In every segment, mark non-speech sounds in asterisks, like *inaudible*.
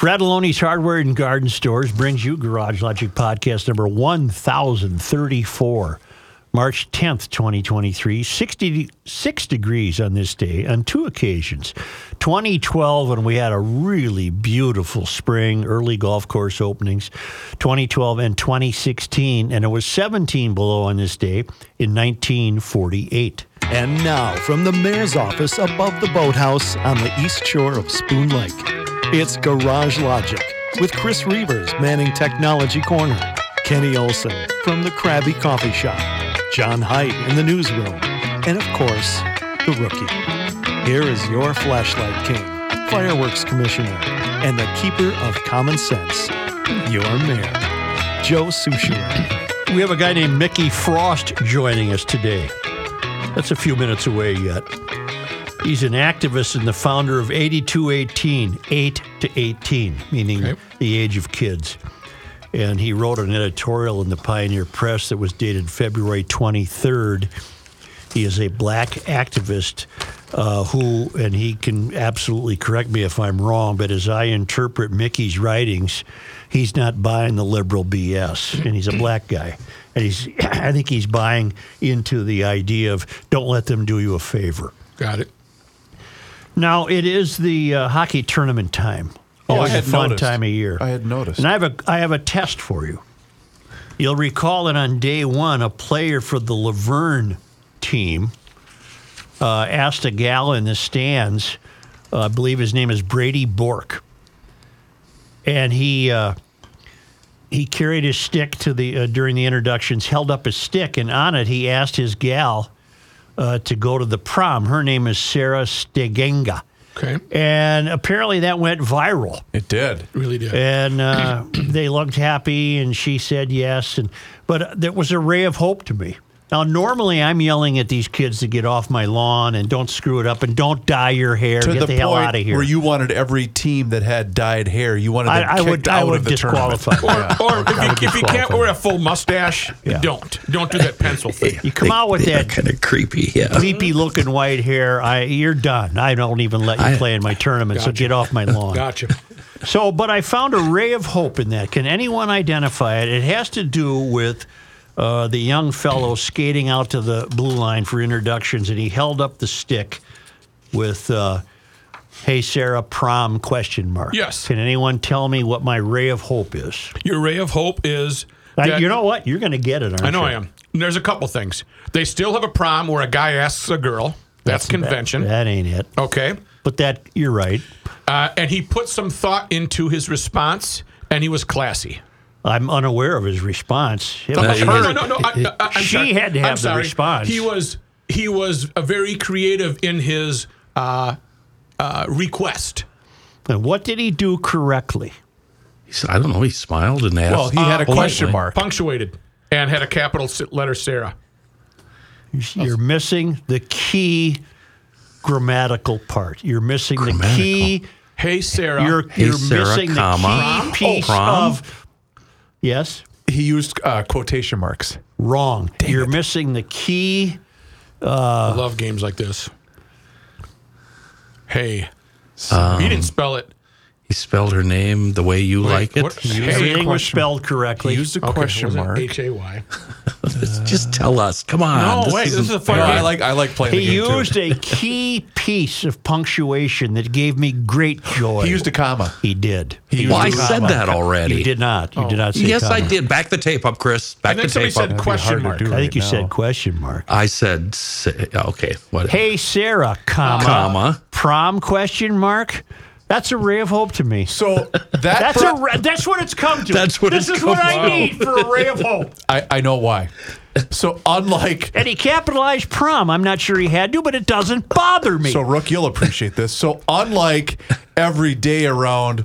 Fratallone's Hardware and Garden Stores brings you Garage Logic Podcast number 1034, March 10th, 2023. 66 degrees on this day on two occasions. 2012, when we had a really beautiful spring, early golf course openings. 2012 and 2016, and it was 17 below on this day in 1948. And now, from the mayor's office above the boathouse on the east shore of Spoon Lake, it's Garage Logic with Chris Reuvers manning Technology Corner, Kenny Olson from the Krabby Coffee Shop, John Height in the newsroom, and of course, the rookie. Here is your flashlight king, fireworks commissioner, and the keeper of common sense, your mayor, Joe Soucheray. We have a guy named Mickey Frost joining us today. That's a few minutes away yet. He's an activist and the founder of 8218, 8 to 18, meaning Okay. the age of kids. And he wrote an editorial in the Pioneer Press that was dated February 23rd. He is a black activist uh, who, and he can absolutely correct me if I'm wrong, but as I interpret Mickey's writings, he's not buying the liberal BS, and he's a black guy. And he's, *clears throat* I think he's buying into the idea of don't let them do you a favor. Got it. Now it is the uh, hockey tournament time. Oh, I had a fun noticed. time of year. I had noticed. And I have a I have a test for you. You'll recall that on day one, a player for the Luverne team uh, asked a gal in the stands, uh, I believe his name is Brady Bork, and he uh, he carried his stick to the uh, during the introductions, held up his stick, and on it he asked his gal uh, to go to the prom. Her name is Sarah Stegenga. Okay. And apparently that went viral it did. It really did. and uh, *clears throat* they looked happy, and she said yes. And but uh, there was a ray of hope to me. Now, normally I'm yelling at these kids to get off my lawn and don't screw it up and don't dye your hair. To get the, the, hell point out of here. where you wanted every team that had dyed hair, you wanted them I, I would, out I would of the tournament. or or if, you, if you can't wear a full mustache, Yeah. don't. Don't do that pencil thing. You come out with that kind of creepy. Yeah. creepy looking white hair. I, you're done. I don't even let you I- play in my tournament. So get off my lawn. Gotcha. So, but I found a ray of hope in that. Can anyone identify it? It has to do with uh, the young fellow skating out to the blue line for introductions, and he held up the stick with uh, "Hey Sarah, prom?" question mark. Yes. Can anyone tell me what my ray of hope is? Your ray of hope is. I- that- you know what? You're going to get it. Aren't I know you? I am. There's a couple things. They still have a prom where a guy asks a girl. That's, convention. That, that ain't it. okay. But that you're right. Uh, and he put some thought into his response, and he was classy. I'm unaware of his response. It No, no, her- no, no, no, I, I, I'm She sorry. had to I'm have the sorry. response. He was he was a very creative in his uh, uh, request. And what did he do correctly? He said, I don't know. He smiled and asked. Well, he had a politely. question mark. punctuated and had a capital letter Sarah. You're missing the key grammatical part. You're missing the key. Hey Sarah, You're, Hey, you're Sarah, missing comma. the key piece prom? of. Yes, He used uh, quotation marks. wrong. You're missing the key. I love games like this. Hey, Um, he didn't spell it. He spelled her name the way you like it. what- Everything was spelled correctly. He used a Okay, question mark. H A Y. *laughs* Just tell us. Come on. No, wait, this is a fun No, game. I like I like playing he the game used too. a key piece of punctuation that gave me great joy. He used a comma. He did. He Well, I used said that already. You did not. You did not say. Yes, I did. Back the tape up, Chris. Back And then the somebody tape up. said question mark. do. I think right you now. said question mark. I said, okay, whatever. Hey Sarah, comma, Comma. prom question mark. That's a ray of hope to me. So that That's per- a ra- that's what it's come to. That's what this it's is what I Wow. need for a ray of hope. I, I know why. So unlike And he capitalized prom. I'm not sure he had to, but it doesn't bother me. so Rook, you'll appreciate this. So unlike every day around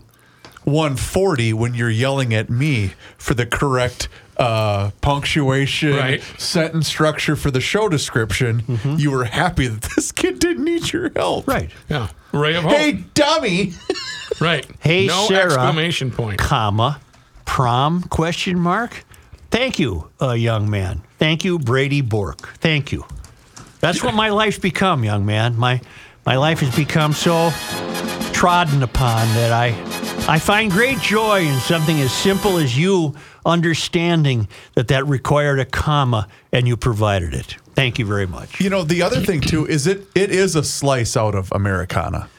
140 when you're yelling at me for the correct uh, punctuation, Right. sentence structure for the show description, you were happy that this kid didn't need your help. right. Yeah, ray of hope. Hey, dummy. *laughs* right. Hey, no Sarah. exclamation point. Comma, prom question mark. Thank you, uh, young man. Thank you, Brady Bork. Thank you. That's what my life's become, young man. My my life has become so trodden upon that I I find great joy in something as simple as you understanding that that required a comma and you provided it. Thank you very much. You know, the other thing too is it it is a slice out of Americana.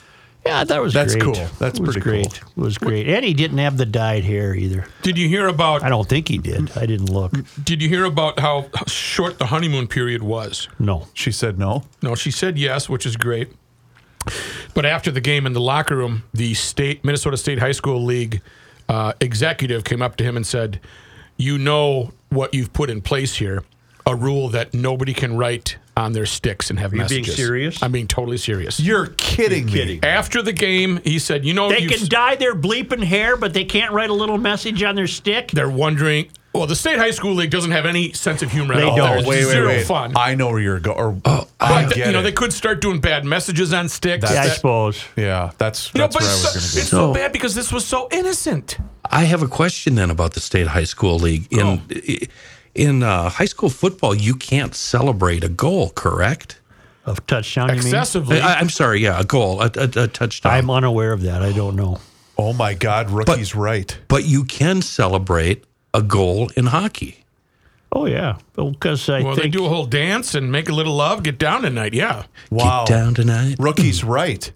Yeah, that was That's great. cool. That's it was cool. great. It was great. And he didn't have the dyed hair either. Did you hear about I don't think he did. I didn't look. Did you hear about how short the honeymoon period was? No. She said no. No, she said yes, which is great. But after the game in the locker room, the state Minnesota State High School League uh, executive came up to him and said, "You know what you've put in place here? A rule that nobody can write on their sticks and have you being serious? I'm being totally serious. You're kidding me. kidding. After the game, he said, "You know, They you can dye their bleeping hair, but they can't write a little message on their stick. they're wondering." Well, the State High School League doesn't have any sense of humor at They all. don't. There's Wait, wait, zero wait. fun. I know where you're going. Or oh, I But, get you know, it. they could start doing bad messages on sticks. Yeah, I That's- suppose. yeah, that's You know, that's but where I it's, was so, going to it's go. so So- bad because this was so innocent. I have a question then about the state high school league. In oh. In uh, high school football, you can't celebrate a goal, correct? Of touchdown, you mean? Excessively. I, I'm sorry, yeah, a goal, a, a, a touchdown. I'm unaware of that. I don't know. Oh my God, rookie's right. but you can celebrate a goal in hockey. Oh yeah, because I well, they do a whole dance and make a little love, get down tonight. Yeah. Wow, Get down tonight. rookie's right.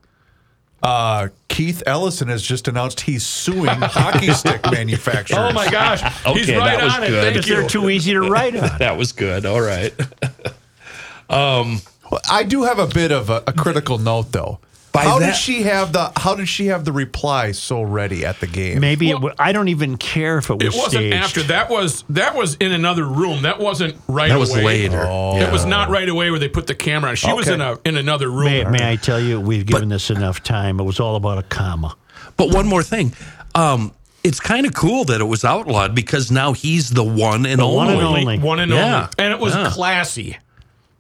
Uh, Keith Ellison has just announced he's suing *laughs* hockey stick manufacturers. Oh my gosh. He's Okay, right that was on it. Thank because you. they're too easy to write on. *laughs* That was good. All right. *laughs* Well, I do have a bit of a, a critical note though. By how that- did she have the How did she have the reply so ready at the game? Maybe it Well- w- I don't even care if it was It wasn't staged. after. That was that was in another room. That wasn't right That was away. later. It was not right away where they put the camera on. She was in a in another room. May, may I tell you, we've given this enough time. It was all about a comma. But one more thing. Um, it's kind of cool that it was outlawed because now he's the one and only. one and only. One and Yeah. only. And it was Yeah. classy.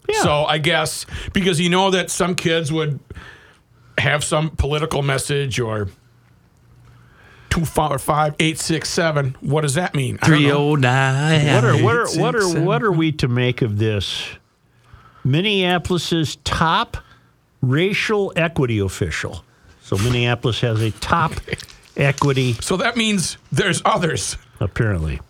Yeah. So I guess because you know that some kids would have some political message or two five five eight six seven. What does that mean? I don't 309. What are what are what are what are we to make of this? Minneapolis's top racial equity official. So Minneapolis has a top *laughs* equity So that means there's others. apparently.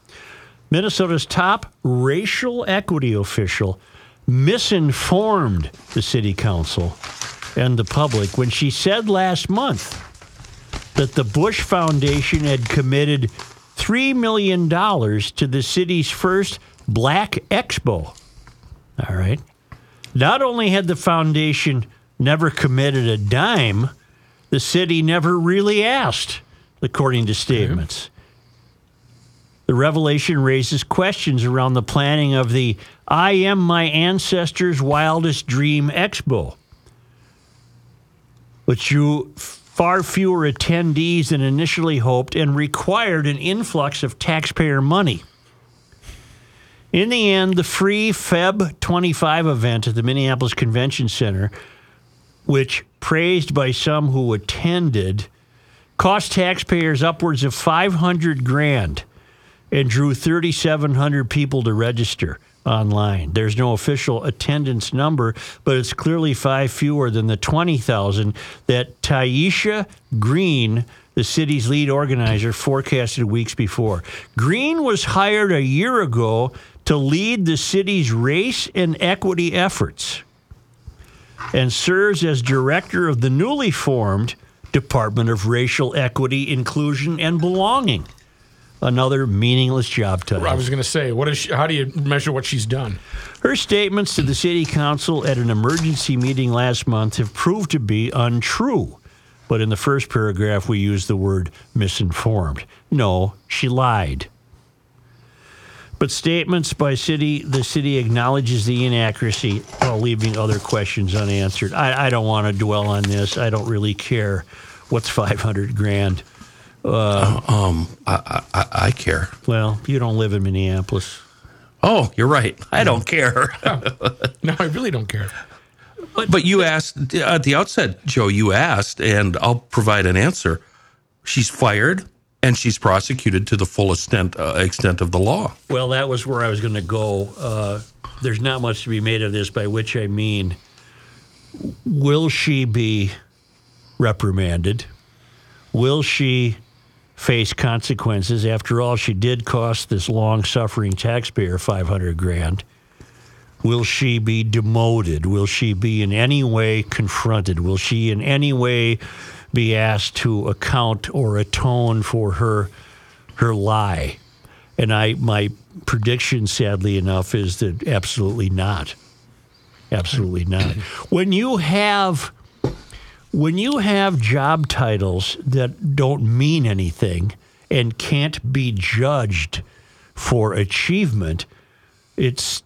Minnesota's top racial equity official misinformed the city council and the public when she said last month that the Bush Foundation had committed $3 million to the city's first Black Expo. All right. Not only had the foundation never committed a dime, the city never really asked, according to statements. Mm-hmm. The revelation raises questions around the planning of the I Am My Ancestors' Wildest Dream Expo, which drew far fewer attendees than initially hoped and required an influx of taxpayer money. In the end, the free Feb 25 event at the Minneapolis Convention Center, which praised by some who attended, cost taxpayers upwards of 500 grand and drew 3,700 people to register online. There's no official attendance number, but it's clearly five fewer than the 20,000 that Tyeastia Green, the city's lead organizer, forecasted weeks before. Green was hired a year ago to lead the city's race and equity efforts and serves as director of the newly formed Department of Racial Equity, Inclusion, and Belonging. Another meaningless job title. I was going to say, what is she, how do you measure what she's done? Her statements to the city council at an emergency meeting last month have proved to be untrue. But in the first paragraph, we use the word misinformed. No, she lied. But statements by city, the city acknowledges the inaccuracy while leaving other questions unanswered. I, I don't want to dwell on this. I don't really care. What's 500 grand? Um, I, I, I care. Well, you don't live in Minneapolis. Oh, you're right. I don't care. *laughs* No, I really don't care. but you asked at the outset, Joe. You asked, and I'll provide an answer. She's fired, and she's prosecuted to the full extent uh, extent of the law. Well, that was where I was going to go. Uh, there's not much to be made of this, by which I mean, will she be reprimanded? Will she face consequences. After all, she did cost this long suffering taxpayer 500 grand. Will she be demoted? Will she be in any way confronted? Will she in any way be asked to account or atone for her her lie? And I my prediction sadly enough is that absolutely not. Absolutely not. When you have when you have job titles that don't mean anything and can't be judged for achievement, it's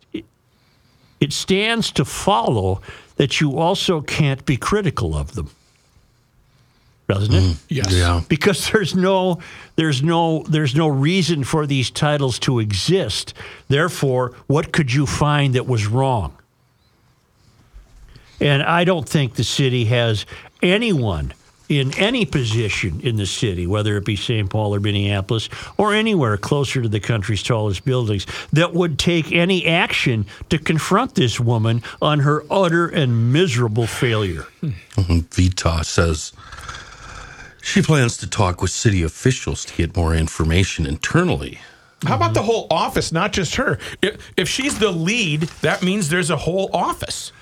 it stands to follow that you also can't be critical of them. Doesn't it? Mm, yes. Yeah. because there's no there's no there's no reason for these titles to exist. Therefore, what could you find that was wrong? And I don't think the city has anyone in any position in the city, whether it be St. Paul or Minneapolis or anywhere closer to the country's tallest buildings, that would take any action to confront this woman on her utter and miserable failure. Hmm. *laughs* Vetaw says she plans to talk with city officials to get more information internally. How about the whole office, not just her? If, if she's the lead, that means there's a whole office.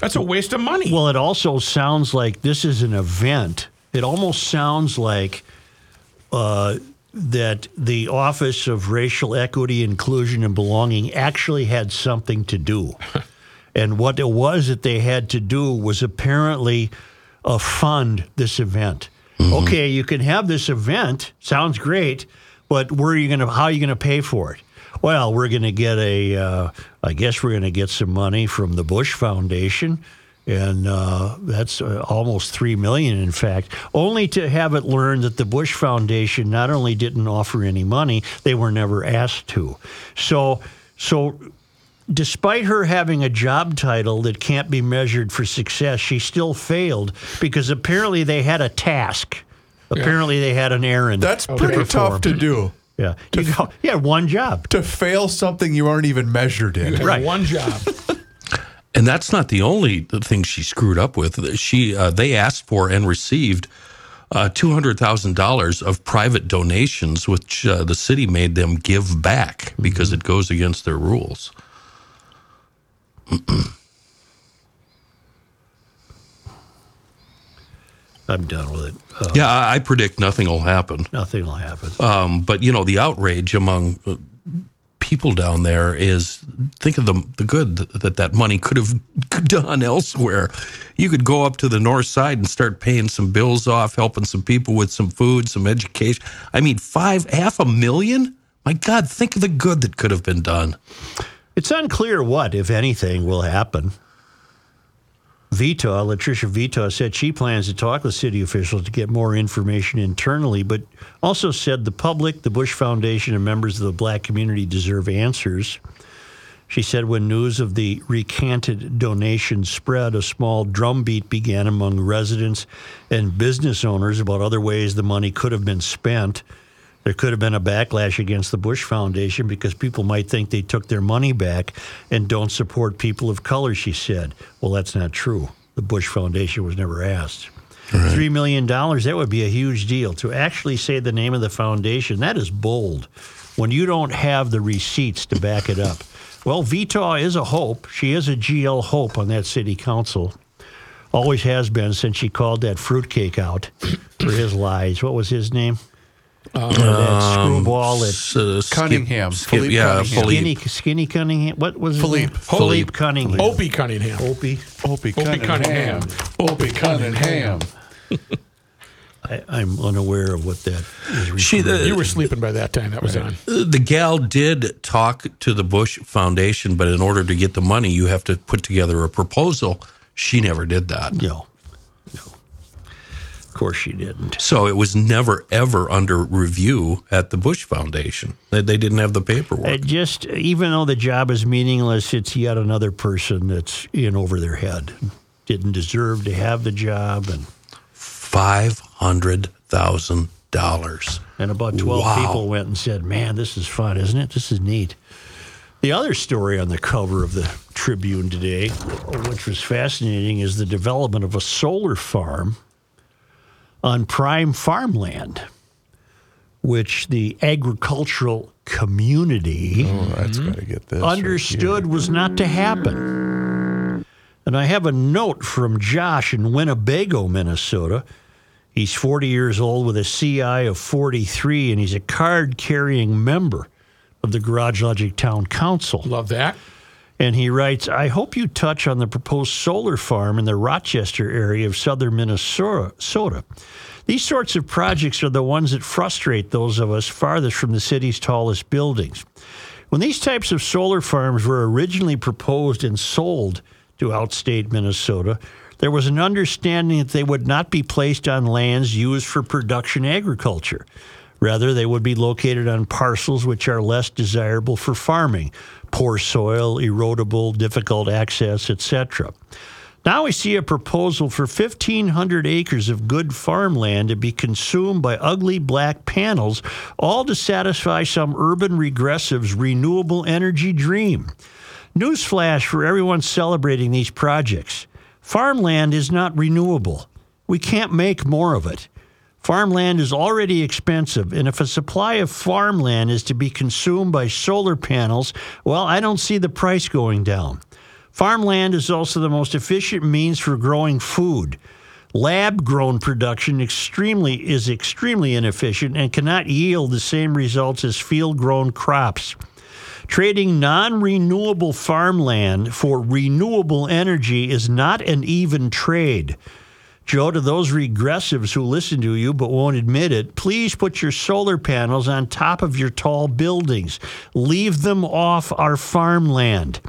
That's a waste of money. Well, it also sounds like this is an event. It almost sounds like uh, that the Office of Racial Equity, Inclusion, and Belonging actually had something to do. *laughs* and what it was that they had to do was apparently uh, fund this event. Okay, you can have this event. Sounds great, but where are you going to? How are you going to pay for it? Well, we're going to get a. Uh, I guess we're going to get some money from the Bush Foundation, and uh, that's uh, almost three million. In fact, only to have it learned that the Bush Foundation not only didn't offer any money, they were never asked to. So, so despite her having a job title that can't be measured for success, she still failed because apparently they had a task. Apparently they had an errand. That's to pretty perform. tough to do. Yeah, you go, yeah, one job. To fail something you aren't even measured in. You right. one job. *laughs* And that's not the only thing she screwed up with. She uh, they asked for and received uh, two hundred thousand dollars of private donations, which uh, the city made them give back because it goes against their rules. *clears throat* I'm done with it. Uh, Yeah, I, I predict nothing will happen. nothing will happen. Um, but you know, the outrage among uh, people down there is think of the the good that that money could have *laughs* done elsewhere. You could go up to the north side and start paying some bills off, helping some people with some food, some education. I mean, five half a million. My God, think of the good that could have been done. It's unclear what, if anything, will happen. Vetaw, LaTrisha Vetaw, said she plans to talk with city officials to get more information internally, but also said the public, the Bush Foundation, and members of the black community deserve answers. She said when news of the recanted donation spread, a small drumbeat began among residents and business owners about other ways the money could have been spent. There could have been a backlash against the Bush Foundation because people might think they took their money back and don't support people of color, she said. Well, that's not true. The Bush Foundation was never asked. Three million dollars, that would be a huge deal. To actually say the name of the foundation, that is bold when you don't have the receipts to back it up. Well, Vetaw is a hope. She is a GL hope on that city council. Always has been since she called that fruitcake out for his lies. What was his name? That screwball that S- uh, Cunningham. Skip, Phillipe yeah, Cunningham. Phillipe. skinny, skinny Cunningham. What was his Phillipe. name? Phillipe. Cunningham. Opie Cunningham. Opie. Opie Opie Cunningham. Opie Cunningham. *laughs* I, I'm unaware of what that is. She, referring the, You were sleeping by that time. That was on. the gal did talk to the Bush Foundation, but in order to get the money, you have to put together a proposal. She never did that. No, no. Of course she didn't. So it was never, ever under review at the Bush Foundation. They, they didn't have the paperwork. It just, even though the job is meaningless, it's yet another person that's in over their head. Didn't deserve to have the job, and $500,000. and about twelve Wow. people went and said, "Man, this is fun, isn't it? This is neat." The other story on the cover of the Tribune today, which was fascinating, is the development of a solar farm on prime farmland which the agricultural community Oh, that's got to get this. right understood was not to happen. And I have a note from Josh in Winnebago, Minnesota. He's 40 years old with a CI of 43, and he's a card carrying member of the Garage Logic Town Council. Love that. And he writes, I hope you touch on the proposed solar farm in the Rochester area of southern Minnesota. These sorts of projects are the ones that frustrate those of us farthest from the city's tallest buildings. When these types of solar farms were originally proposed and sold to outstate Minnesota, there was an understanding that they would not be placed on lands used for production agriculture. Rather, they would be located on parcels which are less desirable for farming poor soil, erodible, difficult access, etc. Now we see a proposal for 1,500 acres of good farmland to be consumed by ugly black panels, all to satisfy some urban regressive's renewable energy dream. Newsflash for everyone celebrating these projects farmland is not renewable. We can't make more of it. Farmland is already expensive, and if a supply of farmland is to be consumed by solar panels, well, I don't see the price going down. Farmland is also the most efficient means for growing food. Lab grown production extremely is extremely inefficient and cannot yield the same results as field grown crops. Trading non renewable farmland for renewable energy is not an even trade. Joe, to those regressives who listen to you but won't admit it, please put your solar panels on top of your tall buildings. Leave them off our farmland.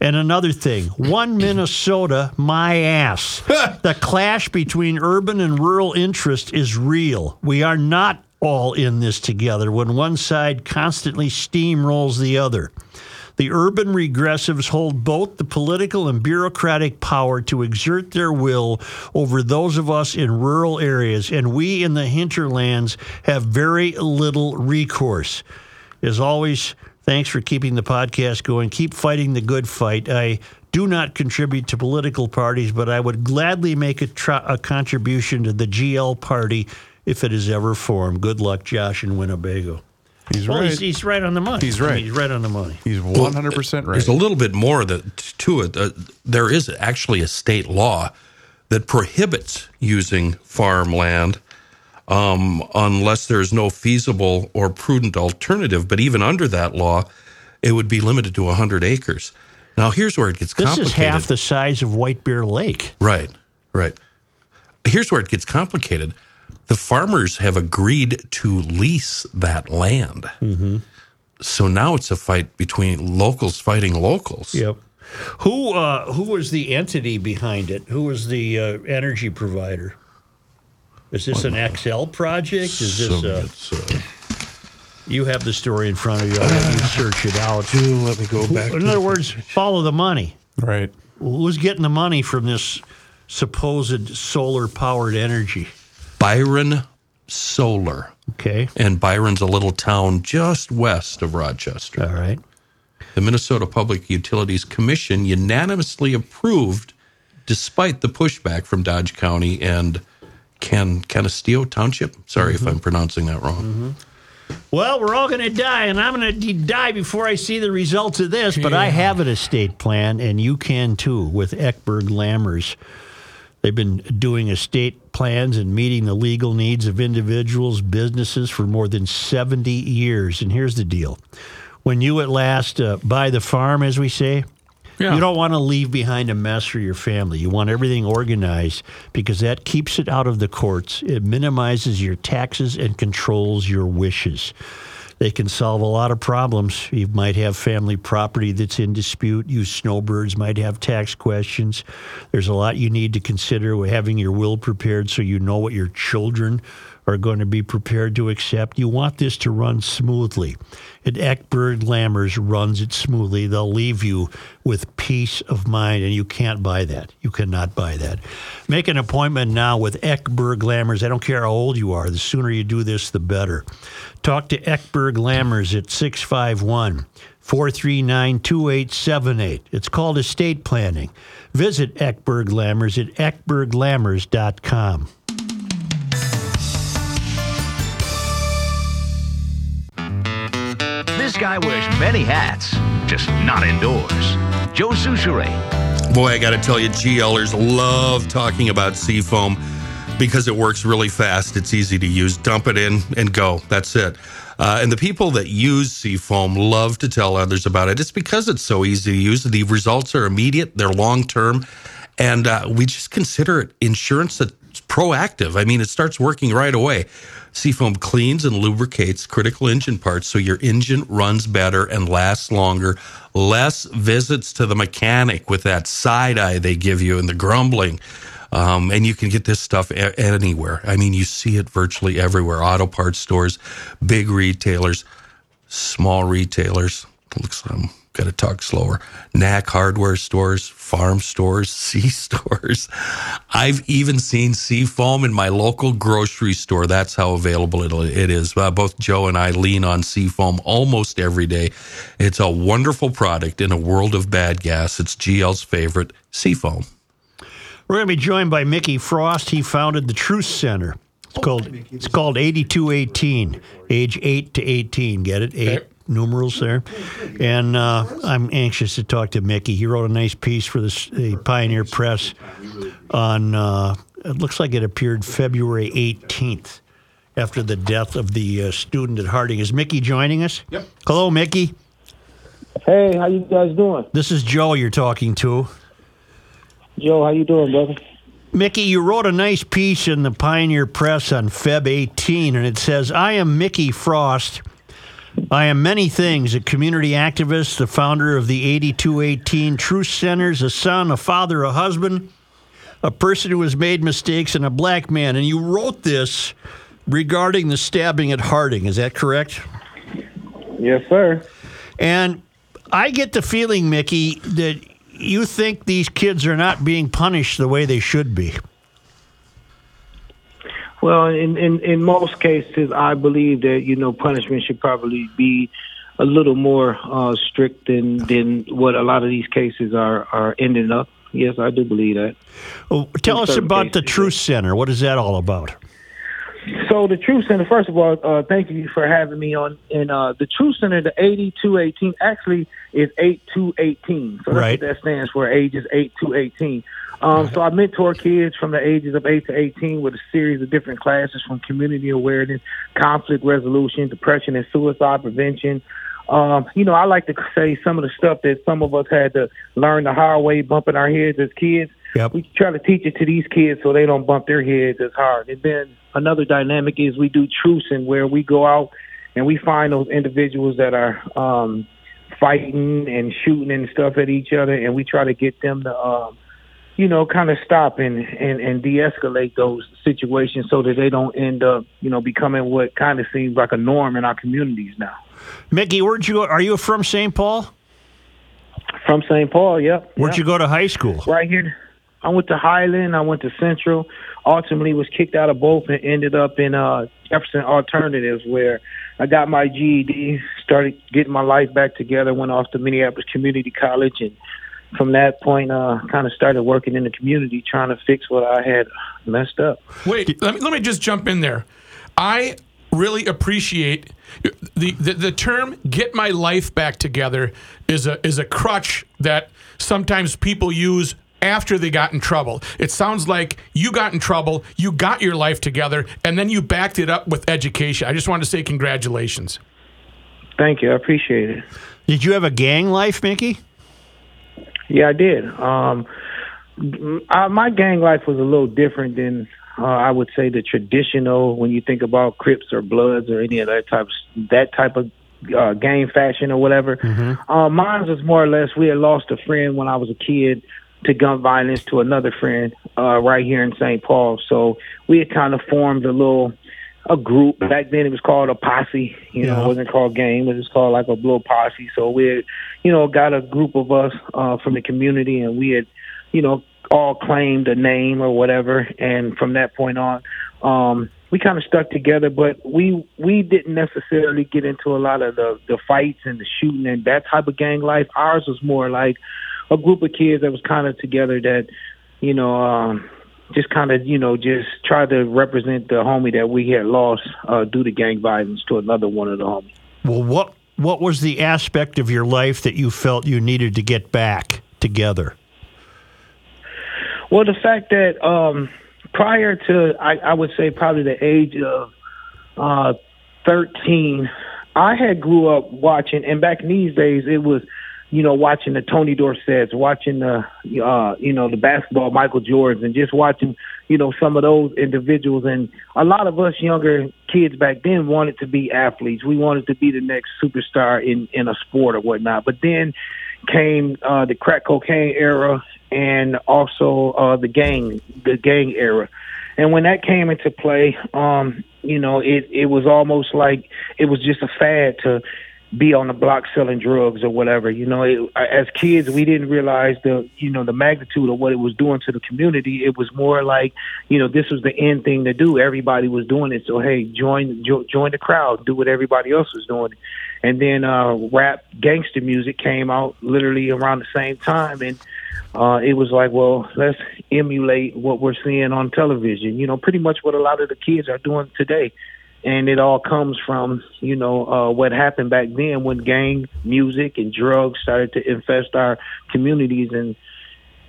And another thing, one *clears throat* Minnesota, my ass. *laughs* the clash between urban and rural interest is real. We are not all in this together when one side constantly steamrolls the other. The urban regressives hold both the political and bureaucratic power to exert their will over those of us in rural areas, and we in the hinterlands have very little recourse. As always, thanks for keeping the podcast going. Keep fighting the good fight. I do not contribute to political parties, but I would gladly make a, tr- a contribution to the GL party if it is ever formed. Good luck, Josh in Winnebago. He's Well, right. he's, he's right on the money. He's I mean, right. he's right on the money. He's 100% right. There's a little bit more that, to it. Uh, there is actually a state law that prohibits using farmland um, unless there's no feasible or prudent alternative. But even under that law, it would be limited to 100 acres. Now, here's where it gets This complicated. is half the size of White Bear Lake. Right, right. Here's where it gets complicated. The farmers have agreed to lease that land. Mm-hmm. So now it's a fight between locals fighting locals. Yep. Who uh, who was the entity behind it? Who was the uh, energy provider? Is this an Xcel project? Is this So it's, uh, you have the story in front of you? I'll let you search it out. let me go back. In other words, follow the money. right. Who's getting the money from this supposed solar powered energy? Byron Solar. Okay. And Byron's a little town just west of Rochester. All right. The Minnesota Public Utilities Commission unanimously approved, despite the pushback from Dodge County and Can Canisteo Township. Sorry if mm-hmm. I'm pronouncing that wrong. Mm-hmm. Well, we're all going to die, and I'm going to die before I see the results of this. But I have an estate plan, and you can too with Eckberg Lammers. They've been doing estate plans and meeting the legal needs of individuals, businesses for more than 70 years. And here's the deal when you at last uh, buy the farm, as we say, Yeah. you don't want to leave behind a mess for your family. You want everything organized because that keeps it out of the courts. It minimizes your taxes and controls your wishes. They can solve a lot of problems. You might have family property that's in dispute. You snowbirds might have tax questions. There's a lot you need to consider having your will prepared so you know what your children are going to be prepared to accept. You want this to run smoothly. And Eckberg Lammers runs it smoothly. They'll leave you with peace of mind, and you can't buy that. You cannot buy that. Make an appointment now with Eckberg Lammers. I don't care how old you are. The sooner you do this, the better. Talk to Eckberg Lammers at 651 439 2878. It's called estate planning. Visit Eckberg Lammers at eckberglammers.com. This guy wears many hats, just not indoors. Joe Soucheray. Boy, I got to tell you, GLers love talking about Seafoam because it works really fast. It's easy to use. Dump it in and go. That's it. Uh, and the people that use Seafoam love to tell others about it. It's because it's so easy to use. The results are immediate, they're long term, and uh, we just consider it insurance that's proactive. I mean, it starts working right away. Seafoam cleans and lubricates critical engine parts so your engine runs better and lasts longer. Less visits to the mechanic with that side eye they give you and the grumbling. Um, and you can get this stuff a- anywhere. I mean, you see it virtually everywhere auto parts stores, big retailers, small retailers. Looks like I'm got to talk slower. Knack hardware stores, farm stores, *laughs* sea stores. I've even seen Seafoam in my local grocery store. That's how available it, it is. Uh, both Joe and I lean on Seafoam almost every day. It's a wonderful product in a world of bad gas. It's GL's favorite, Seafoam. We're going to be joined by Mickey Frost. He founded the Truce Center. It's called it's called 8218, age 8 to 18. Get it? Eight Okay. Numerals there. And uh, I'm anxious to talk to Mickey. He wrote a nice piece for the, the Pioneer Press on, uh, it looks like it appeared February 18th after the death of the uh, student at Harding. Is Mickey joining us? Yep. Hello, Mickey. Hey, how you guys doing? This is Joe you're talking to. Joe, how you doing, brother? Mickey, you wrote a nice piece in the Pioneer Press on Feb 18, and it says, I am Mickey Frost. I am many things a community activist, the founder of the 8218 Truth Centers, a son, a father, a husband, a person who has made mistakes, and a black man. And you wrote this regarding the stabbing at Harding. Is that correct? Yes, sir. And I get the feeling, Mickey, that you think these kids are not being punished the way they should be. Well, in, in in most cases, I believe that you know punishment should probably be a little more uh, strict than than what a lot of these cases are are ending up. Yes, I do believe that. Well, tell In us about the Truce Center. What is that all about? So the Truce Center, first of all, uh, thank you for having me on. And uh, the Truce Center, the 8218, actually is 8218. So that's Right. what that stands for, ages 8 to 18. Um, So I mentor kids from the ages of 8 to 18 with a series of different classes from community awareness, conflict resolution, depression and suicide prevention. Um, you know, I like to say some of the stuff that some of us had to learn the hard way, bumping our heads as kids Yep. we try to teach it to these kids so they don't bump their heads as hard. And then another dynamic is we do trucing where we go out and we find those individuals that are um, fighting and shooting and stuff at each other, and we try to get them to, um, you know, kind of stop and, and, and de-escalate those situations so that they don't end up, you know, becoming what kind of seems like a norm in our communities now. Mickey, where'd you go? Are you from St. Paul? From St. Paul, yep. Where'd yep. you go to high school? right here. I went to Highland. I went to Central. Ultimately, was kicked out of both and ended up in uh, Jefferson Alternatives, where I got my GED, started getting my life back together. Went off to Minneapolis Community College, and from that point, uh, kind of started working in the community, trying to fix what I had messed up. Wait, let me, let me just jump in there. I really appreciate the, the the term "get my life back together" is a is a crutch that sometimes people use after they got in trouble. It sounds like you got in trouble, you got your life together, and then you backed it up with education. I just wanted to say congratulations. Thank you. I appreciate it. Did you have a gang life, Mickey? Yeah, I did. Um, m- I, my gang life was a little different than uh, I would say the traditional when you think about Crips or Bloods or any of that type that type of uh, gang fashion or whatever. Uh, mine was more or less we had lost a friend when I was a kid to gun violence to another friend uh, right here in St. Paul. So we had kind of formed a little a group. Back then it was called a posse. You know, it wasn't called gang. It was called like a little posse. So we had, you know, got a group of us uh, from the community and we had, you know, all claimed a name or whatever. And from that point on, um, we kind of stuck together, but we we didn't necessarily get into a lot of the the fights and the shooting and that type of gang life. Ours was more like a group of kids that was kind of together that, you know, um, just kind of you know just try to represent the homie that we had lost uh, due to gang violence to another one of the homies. Well, what what was the aspect of your life that you felt you needed to get back together? Well, the fact that um, prior to, I, I would say, probably the age of uh, 13, I had grew up watching, and back in these days, it was, you know, watching the Tony Dorsetts, watching the, uh, you know, the basketball Michael Jordans, and just watching, you know, some of those individuals. And a lot of us younger kids back then wanted to be athletes. We wanted to be the next superstar in in a sport or whatnot. But then came uh, the crack cocaine era and also uh, the gang the gang era. And when that came into play, um, you know, it it was almost like it was just a fad to be on the block selling drugs or whatever. You know, it, as kids, we didn't realize the you know the magnitude of what it was doing to the community. It was more like, you know, this was the end thing to do. Everybody was doing it, so hey, join jo- join the crowd, do what everybody else was doing. And then uh, rap gangster music came out literally around the same time, and uh, it was like, well, let's emulate what we're seeing on television. You know, pretty much what a lot of the kids are doing today and it all comes from you know uh, what happened back then when gang music and drugs started to infest our communities and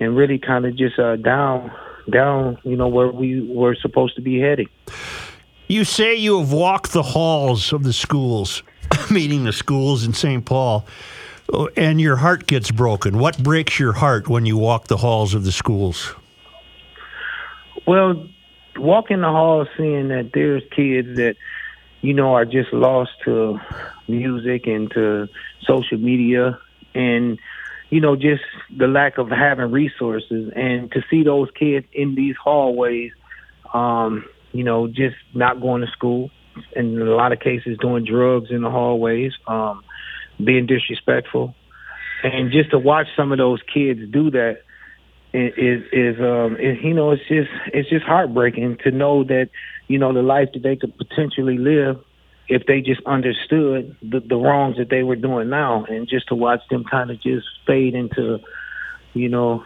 and really kind of just uh, down down you know where we were supposed to be heading. You say you have walked the halls of the schools, *coughs* meaning the schools in St. Paul, and your heart gets broken. What breaks your heart when you walk the halls of the schools? Well, walking the halls, seeing that there's kids that you know are just lost to music and to social media and you know just the lack of having resources. And to see those kids in these hallways um you know just not going to school and in a lot of cases doing drugs in the hallways um being disrespectful. And just to watch some of those kids do that is is um is, you know it's just it's just heartbreaking to know that you know the life that they could potentially live if they just understood the, the wrongs that they were doing now and just to watch them kind of just fade into you know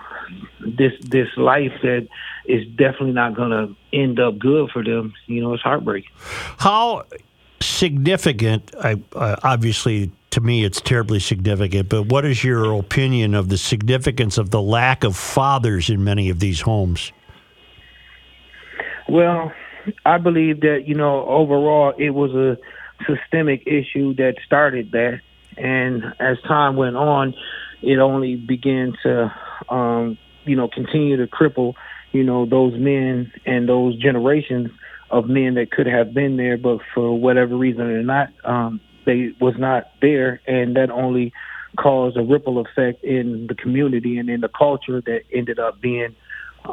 this this life that is definitely not going to end up good for them you know it's heartbreaking. How significant I, uh, obviously to me it's terribly significant but what is your opinion of the significance of the lack of fathers in many of these homes? Well i believe that you know overall it was a systemic issue that started that. And as time went on it only began to um you know continue to cripple you know those men and those generations of men that could have been there. But for whatever reason or not um they was not there and that only caused a ripple effect in the community and in the culture that ended up being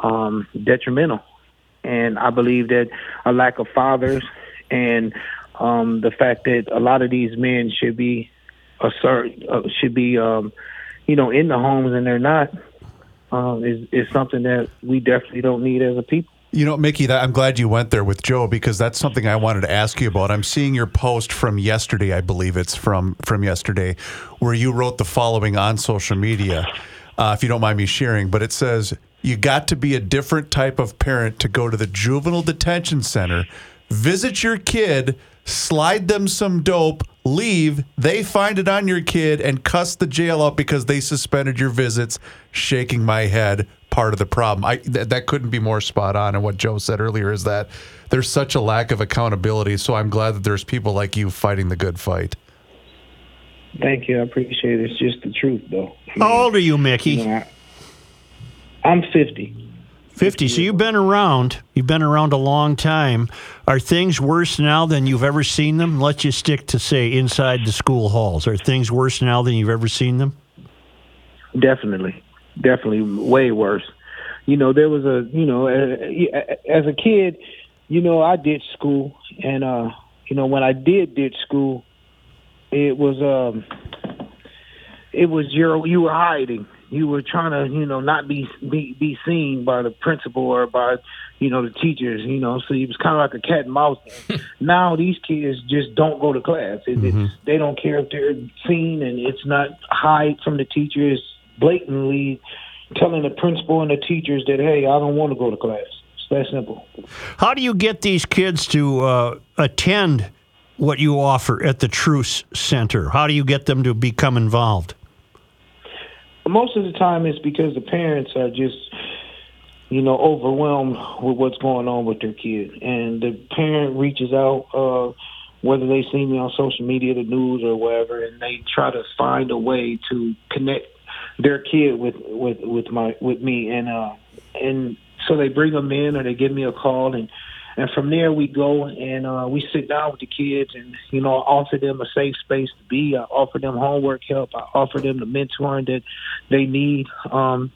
um detrimental. And i believe that a lack of fathers and um the fact that a lot of these men should be assert uh, should be um you know in the homes and they're not um is is something that we definitely don't need as a people You know, Mickey, that, I'm glad you went there with Joe because that's something I wanted to ask you about. I'm seeing your post from yesterday, I believe it's from from yesterday, where you wrote the following on social media. Uh, if you don't mind me sharing, but it says you got to be a different type of parent to go to the juvenile detention center, visit your kid, slide them some dope, leave, they find it on your kid, and cuss the jail out because they suspended your visits. Shaking my head part of the problem. I th- that couldn't be more spot on. And what Joe said earlier is that there's such a lack of accountability. So I'm glad that there's people like you fighting the good fight. thank you. I appreciate it. It's just the truth though. How old are you mickey? You know, I, i'm 50 50 so you've been around. You've been around a long time. Are things worse now than you've ever seen them? Let's just stick to say inside the school halls. Are things worse now than you've ever seen them? Definitely, definitely way worse. You know, there was a you know, as a kid, you know, I did school, and uh, you know, when I did did school, it was um, it was your you were hiding. You were trying to, you know, not be be be seen by the principal or by, you know, the teachers. You know, so it was kind of like a cat and mouse. *laughs* now these kids just don't go to class. It, it's, they don't care if they're seen, and it's not hide from the teachers blatantly telling the principal and the teachers that, hey, I don't want to go to class. It's that simple. How do you get these kids to uh, attend what you offer at the Truce Center? How do you get them to become involved? Most of the time, it's because the parents are just, you know, overwhelmed with what's going on with their kid, and the parent reaches out, uh, whether they see me on social media, the news, or whatever, and they try to find a way to connect their kid with with with my with me, and uh, and so they bring them in, or they give me a call, and and from there we go and uh, we sit down with the kids and you know I offer them a safe space to be. I offer them homework help. I offer them the mentoring that they need. Um,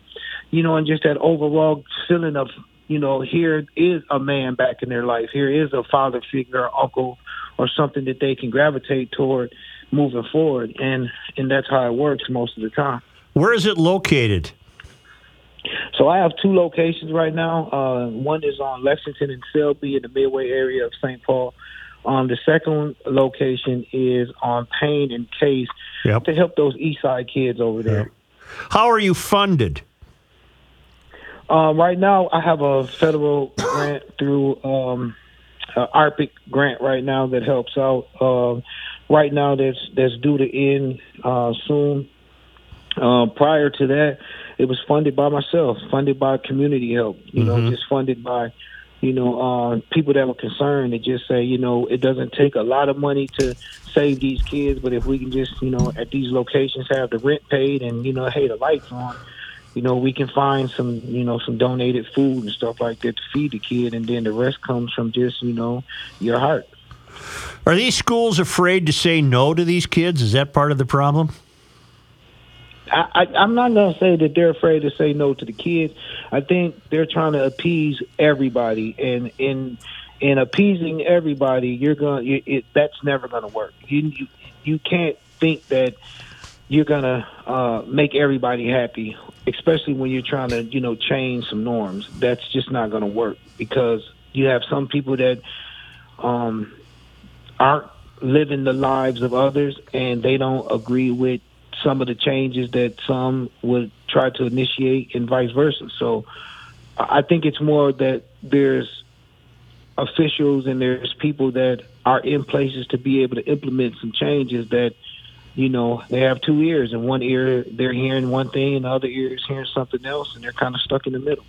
you know, and just that overall feeling of you know here is a man back in their life. Here is a father figure, or uncle, or something that they can gravitate toward moving forward. And and that's how it works most of the time. Where is it located? So I have two locations right now. Uh, one is on Lexington and Selby in the Midway area of St. Paul. Um, the second location is on Payne and Case Yep. to help those East Side kids over there. How are you funded? Um, right now, I have a federal grant through um, uh, ARPIC grant right now that helps out. Um, right now, that's that's due to end uh, soon. Uh, prior to that, it was funded by myself, funded by community help. You know, just funded by you know uh, people that were concerned. and just say, you know, it doesn't take a lot of money to save these kids, but if we can just, you know, at these locations have the rent paid and you know, hey, the lights on you know, we can find some, you know, some donated food and stuff like that to feed the kid, and then the rest comes from just, you know, your heart. Are these schools afraid to say no to these kids? Is that part of the problem? I, I, I'm not gonna say that they're afraid to say no to the kids. I think they're trying to appease everybody, and in in appeasing everybody, you're gonna it, that's never gonna work. You you you can't think that you're gonna uh, make everybody happy, especially when you're trying to you know change some norms. That's just not gonna work because you have some people that um, aren't living the lives of others, and they don't agree with some of the changes that some would try to initiate, and vice versa. So, I think it's more that there's officials and there's people that are in places to be able to implement some changes that you know they have two ears and one ear they're hearing one thing and the other ear is hearing something else and they're kind of stuck in the middle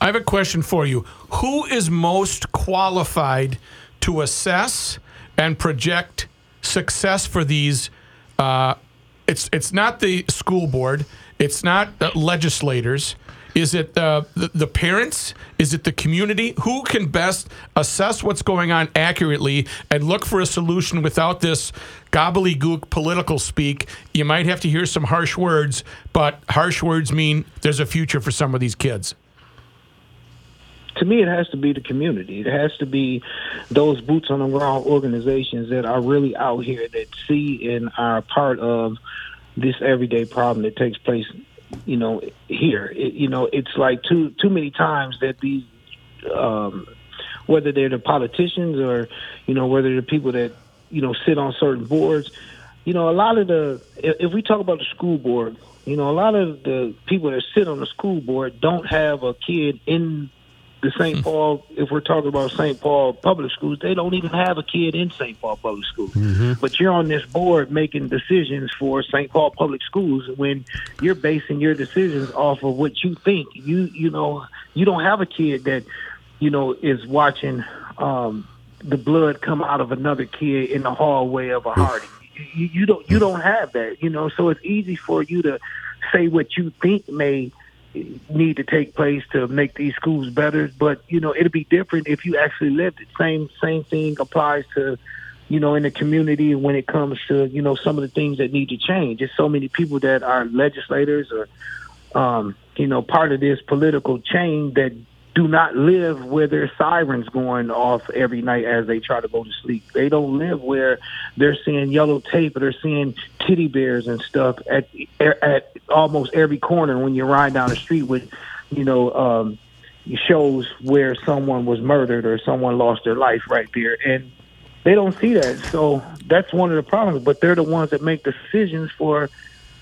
I have a question for you. Who is most qualified to assess and project success for these? Uh, it's it's not the school board. It's not the legislators. Is it the, the parents? Is it the community? Who can best assess what's going on accurately and look for a solution without this gobbledygook political speak? You might have to hear some harsh words, but harsh words mean there's a future for some of these kids. To me, it has to be the community. It has to be those boots on the ground organizations that are really out here that see and are part of this everyday problem that takes place. You know, here. It, you know, it's like too too many times that these, um, whether they're the politicians or, you know, whether they're people that you know sit on certain boards. You know, a lot of the if we talk about the school board, you know, a lot of the people that sit on the school board don't have a kid in the St. Hmm. Paul, if we're talking about St. Paul public schools, they don't even have a kid in St. Paul public schools. Mm-hmm. But you're on this board making decisions for St. Paul public schools when you're basing your decisions off of what you think. You you know you don't have a kid that you know is watching um, the blood come out of another kid in the hallway of a Harding. You, you don't you mm. don't have that. You know, so it's easy for you to say what you think may need to take place to make these schools better. But you know, it'll be different if you actually lived it. Same same thing applies to you know in the community when it comes to you know some of the things that need to change. There's so many people that are legislators or um, you know part of this political chain that do not live where there's sirens going off every night as they try to go to sleep. They don't live where they're seeing yellow tape or they're seeing teddy bears and stuff at at almost every corner when you're riding down the street with, you know, um, shows where someone was murdered or someone lost their life right there, and they don't see that. So that's one of the problems. But they're the ones that make decisions for,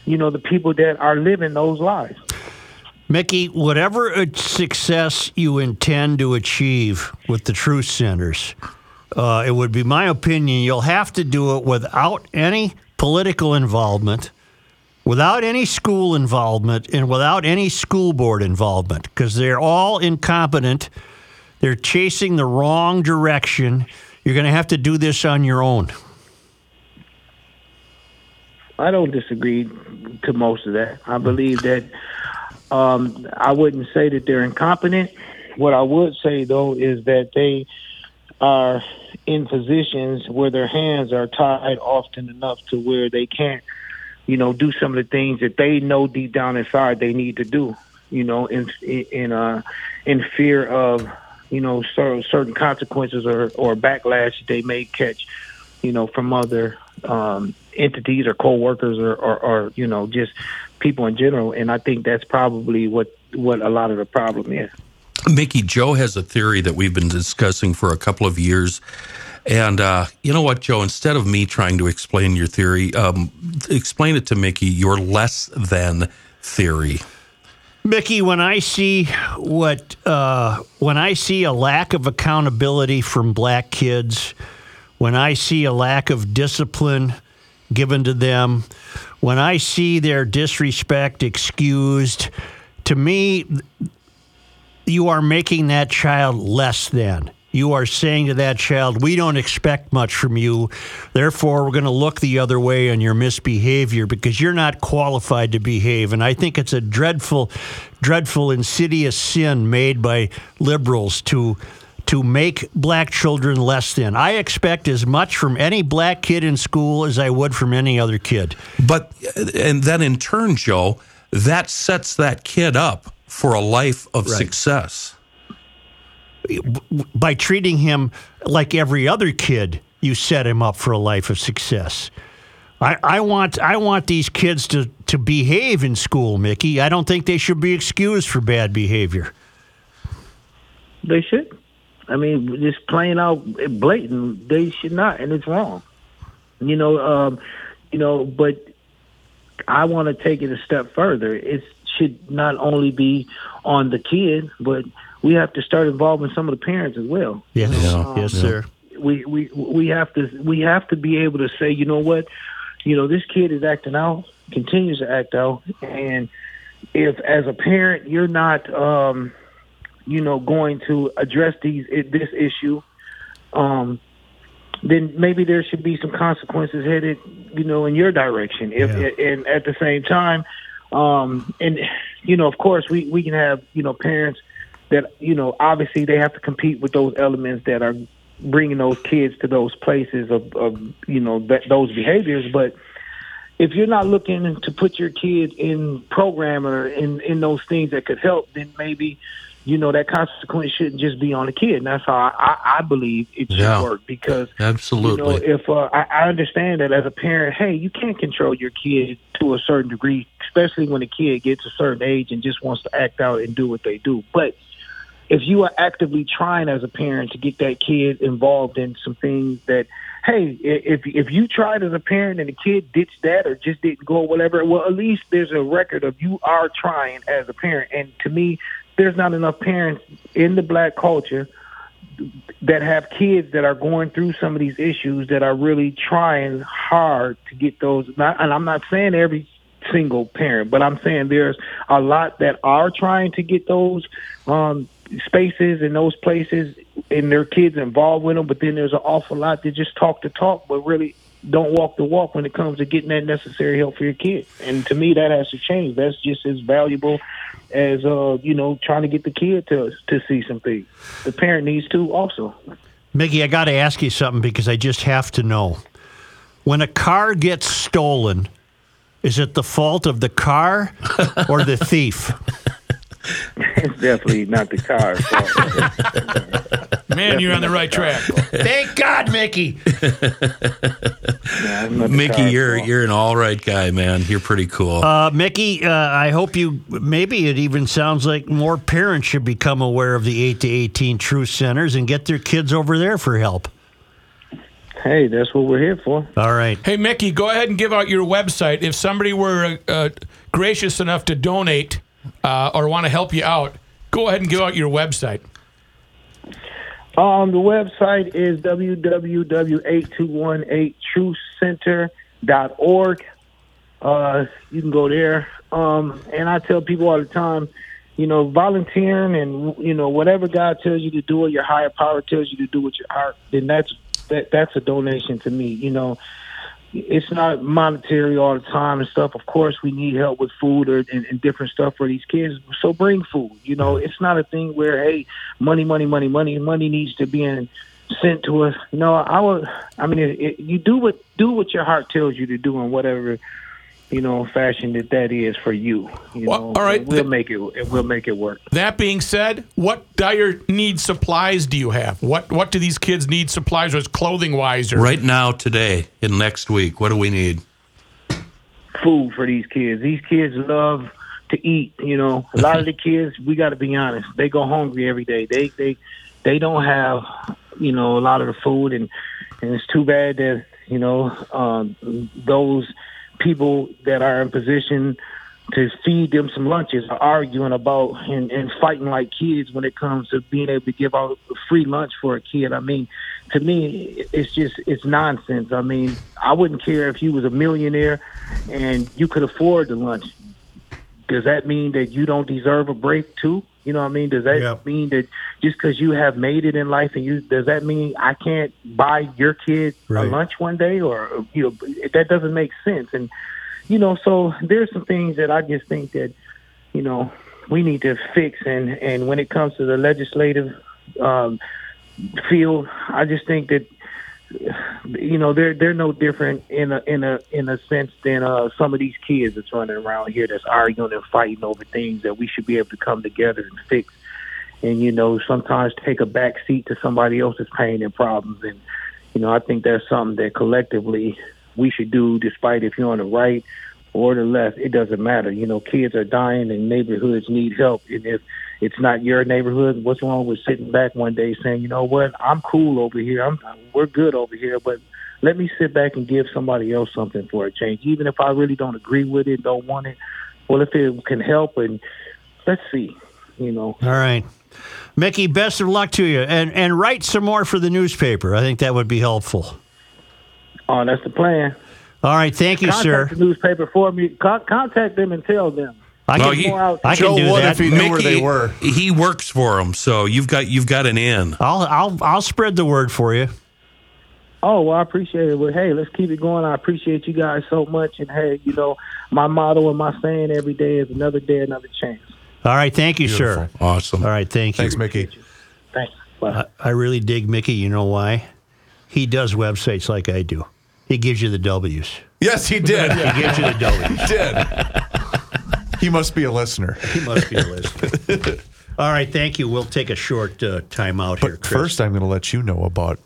you know, the people that are living those lives. Mickey, whatever success you intend to achieve with the Truce Centers, uh, it would be my opinion you'll have to do it without any political involvement, without any school involvement, and without any school board involvement because they're all incompetent. They're chasing the wrong direction. You're going to have to do this on your own. I don't disagree to most of that. I believe that um, I wouldn't say that they're incompetent. What I would say though is that they are in positions where their hands are tied often enough to where they can't, you know, do some of the things that they know deep down inside they need to do. You know, in in uh, in fear of you know certain consequences or or backlash they may catch, you know, from other um, entities or co-workers or, or, or you know just people in general. And I think that's probably what what a lot of the problem is. Mickey, Joe has a theory that we've been discussing for a couple of years. And uh, you know what, Joe? Instead of me trying to explain your theory, um, explain it to Mickey, your less than theory. Mickey, when I see what uh, when I see a lack of accountability from black kids, when I see a lack of discipline given to them, when I see their disrespect excused, to me, you are making that child less than. You are saying to that child, we don't expect much from you. Therefore, we're going to look the other way on your misbehavior because you're not qualified to behave. And I think it's a dreadful, dreadful, insidious sin made by liberals to to make black children less than. I expect as much from any black kid in school as I would from any other kid. But, and then in turn, Joe, that sets that kid up for a life of Right. success. by treating him like every other kid, you set him up for a life of success. I, I want I want these kids to, to behave in school, Mickey. I don't think they should be excused for bad behavior. They should. I mean, just plain out blatant, they should not, and it's wrong. You know, um, you know, but I want to take it a step further. It should not only be on the kid, but we have to start involving some of the parents as well. Yes, Yeah. yes, sir. we we we have to we have to be able to say, you know what, you know this kid is acting out, continues to act out, and if as a parent you're not, um, you know, going to address these this issue, um, then maybe there should be some consequences headed, you know, in your direction. If and at the same time, um, and you know, of course, we we can have you know parents that you know obviously they have to compete with those elements that are bringing those kids to those places of, of you know that, those behaviors but if you're not looking to put your kid in program or in in those things that could help then maybe you know that consequence shouldn't just be on the kid and that's how i i, I believe it should Yeah. work because Absolutely. you know, if uh, I, I understand that as a parent, hey, you can't control your kid to a certain degree, especially when a kid gets a certain age and just wants to act out and do what they do. But if you are actively trying as a parent to get that kid involved in some things that, hey, if if you tried as a parent and the kid ditched that or just didn't go or whatever, well, at least there's a record of you are trying as a parent. And to me, there's not enough parents in the black culture that have kids that are going through some of these issues that are really trying hard to get those. Not, and I'm not saying every single parent, but I'm saying there's a lot that are trying to get those um, spaces and those places and their kids involved with them. But then there's an awful lot that just talk the talk, but really don't walk the walk when it comes to getting that necessary help for your kid. And to me, that has to change. That's just as valuable as uh, you know trying to get the kid to to see something. The parent needs to also. Mickey, I got to ask you something because I just have to know. When a car gets stolen, is it the fault of the car or the thief? *laughs* It's definitely not the car. *laughs* Man, you're on the right track. Thank God, Mickey. Mickey, you're you're an all right guy, man. You're pretty cool. Uh, Mickey, uh, I hope you. Maybe it even sounds like more parents should become aware of the eight to eighteen Truce Centers and get their kids over there for help. Hey, that's what we're here for. All right. Hey, Mickey, go ahead and give out your website. If somebody were uh, gracious enough to donate uh, or want to help you out, go ahead and give out your website. Um, the website is www.8218trucecenter.org. Uh, you can go there. Um, and I tell people all the time, you know, volunteering and you know whatever God tells you to do or your higher power tells you to do with your heart, then that's that that's a donation to me. You know, it's not monetary all the time and stuff. Of course, we need help with food or and, and different stuff for these kids. So bring food. You know, mm-hmm. it's not a thing where hey, money, money, money, money, money needs to be in, sent to us. No, I would. I mean, it, it, you do what do what your heart tells you to do, and whatever you know fashion that that is for you. You Well, know, all right. and we'll make it. We'll make it work. That being said, what dire need supplies do you have? What what do these kids need supplies wise, clothing wise or Right now, today, and next week, what do we need? food for these kids. These kids love to eat. You know, a lot of the kids, we got to be honest, they go hungry every day. They they they don't have you know a lot of the food, and and it's too bad that you know um, those people that are in position to feed them some lunches are arguing about and, and fighting like kids when it comes to being able to give out free lunch for a kid. I mean, to me, it's just it's nonsense. I mean, I wouldn't care if you was a millionaire and you could afford the lunch. Does that mean that you don't deserve a break too? You know what I mean? Does that Yep. mean that just because you have made it in life and you does that mean I can't buy your kid Right. a lunch one day or you know that doesn't make sense and you know so there's some things that I just think that you know we need to fix and and when it comes to the legislative um, field I just think that you know they're they're no different in a in a in a sense than uh some of these kids that's running around here that's arguing and fighting over things that we should be able to come together and fix. And you know sometimes take a back seat to somebody else's pain and problems. And you know I think that's something that collectively we should do despite if you're on the right or the left it doesn't matter you know kids are dying and neighborhoods need help and if it's not your neighborhood. What's wrong with sitting back one day saying, you know what, I'm cool over here. I'm we're good over here, but let me sit back and give somebody else something for a change, even if I really don't agree with it, don't want it. Well, if it can help, and let's see, you know. All right. Mickey, best of luck to you. And and write some more for the newspaper. I think that would be helpful. Oh, that's the plan. All right. Thank you, Contact sir. the newspaper for me. Con- contact them and tell them. I Well, can, he- More out. I Joe can do would that. if he knew where they were. He works for them, so you've got you've got an in. I'll I'll I'll spread the word for you. Oh, well, I appreciate it. Well, hey, let's keep it going. I appreciate you guys so much. And hey, you know, my motto and my saying every day is another day, another chance. All right. Thank you, sir. Awesome. All right. Thank you. Thanks, Mickey. Thanks. Bye. I really dig Mickey. You know why? He does websites like I do. He gives you the W's. Yes, he did. He gives you the W's. He did. He must be a listener. He must be a listener. *laughs* All right. Thank you. We'll take a short uh, time out here, But Chris. first, I'm going to let you know about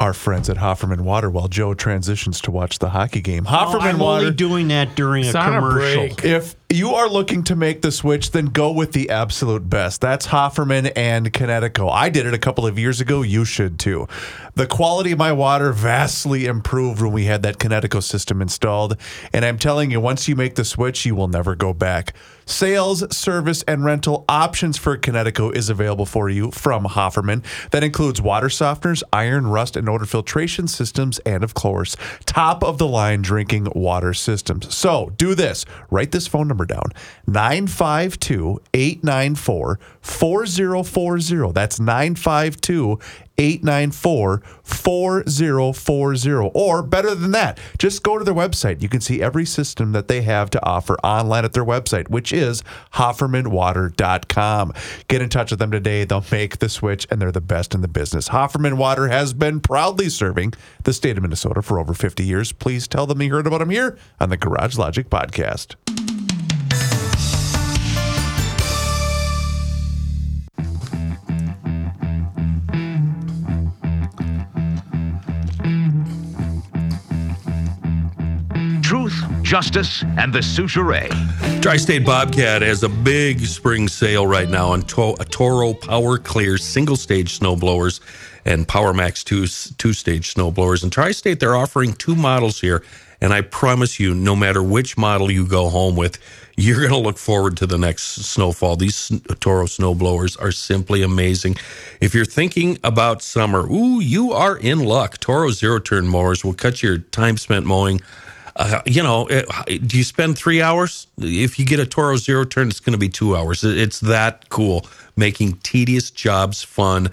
our friends at Hofferman Water while Joe transitions to watch the hockey game. Oh, Hofferman I'm Water. only doing that during a It's on a commercial. break. If you are looking to make the switch, then go with the absolute best. That's Hofferman and Kinetico. I did it a couple of years ago. You should too. The quality of my water vastly improved when we had that Kinetico system installed. And I'm telling you, once you make the switch, you will never go back. Sales, service, and rental options for Kinetico is available for you from Hofferman. That includes water softeners, iron, rust, and odor filtration systems, and of course, top of the line drinking water systems. So do this. Write this phone number down 952 894 4040. That's 952 894 4040. Or better than that, just go to their website. You can see every system that they have to offer online at their website, which is HoffermanWater.com. Get in touch with them today. They'll make the switch, and they're the best in the business. Hofferman Water has been proudly serving the state of Minnesota for over 50 years. Please tell them you heard about them here on the Garage Logic Podcast. Justice, and the Soucheray. Tri State Bobcat has a big spring sale right now on to- Toro Power Clear single stage snow blowers and PowerMax two two stage snowblowers. And Tri-State, they're offering two models here, and I promise you, no matter which model you go home with, you're going to look forward to the next snowfall. These Toro snowblowers are simply amazing. If you're thinking about summer, ooh, you are in luck. Toro zero turn mowers will cut your time spent mowing. Uh, you know, it, do you spend three hours? If you get a Toro zero turn, it's going to be two hours. It's that cool, making tedious jobs fun.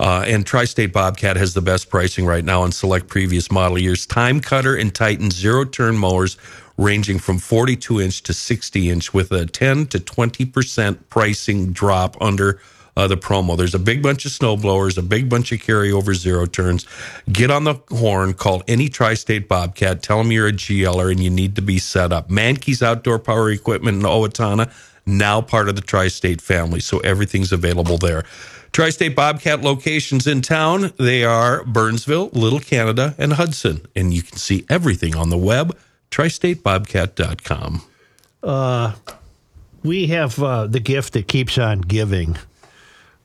Uh, and Tri State Bobcat has the best pricing right now on select previous model years. Time Cutter and Titan zero turn mowers ranging from 42 inch to 60 inch with a 10 to 20% pricing drop under uh, the promo. There's a big bunch of snow blowers, a big bunch of carryover zero turns. Get on the horn, call any tri state Bobcat, tell them you're a GLer and you need to be set up. Mankey's Outdoor Power Equipment in Owatonna, now part of the tri state family. So everything's available there. Tri State Bobcat locations in town, they are Burnsville, Little Canada, and Hudson. And you can see everything on the web, tristatebobcat.com. We have uh, the gift that keeps on giving.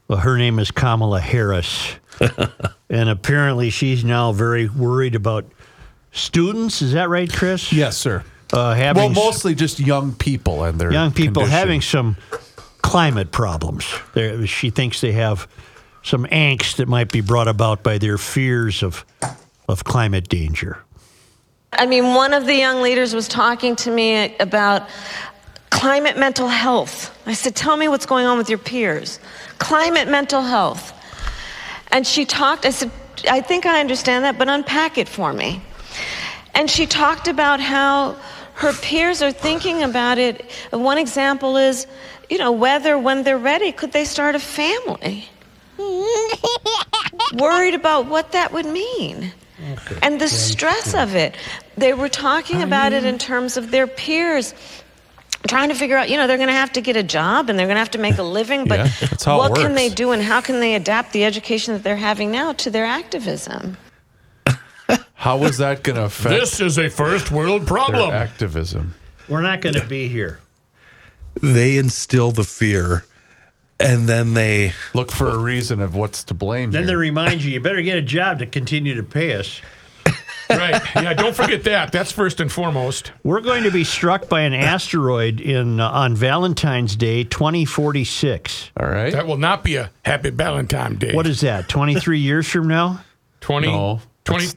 Well, her name is Kamala Harris. *laughs* and apparently she's now very worried about students. Is that right, Chris? Yes, sir. Uh, having Well, mostly just young people and their young people condition. having some climate problems. There, she thinks they have some angst that might be brought about by their fears of of climate danger. I mean, one of the young leaders was talking to me about climate mental health. I said, Tell me what's going on with your peers. Climate mental health. And she talked, I said, I think I understand that, but unpack it for me. And she talked about how her peers are thinking about it. One example is, you know, whether when they're ready, could they start a family? *laughs* Worried about what that would mean. And the stress of it. They were talking about it in terms of their peers trying to figure out, you know, they're going to have to get a job and they're going to have to make a *laughs* living, but Yeah, that's how it what can they do and how can they adapt the education that they're having now to their activism? *laughs* How is that going to affect This is a first world problem. activism? We're not going to be here. They instill the fear and then they Look for a reason of what's to blame. Then they remind *laughs* you, you better get a job to continue to pay us. Right. Yeah, don't forget that. That's first and foremost. We're going to be struck by an asteroid in uh, on Valentine's Day 2046. All right. That will not be a happy Valentine Day. What is that? 23 years from now? 20? No, 20? that's-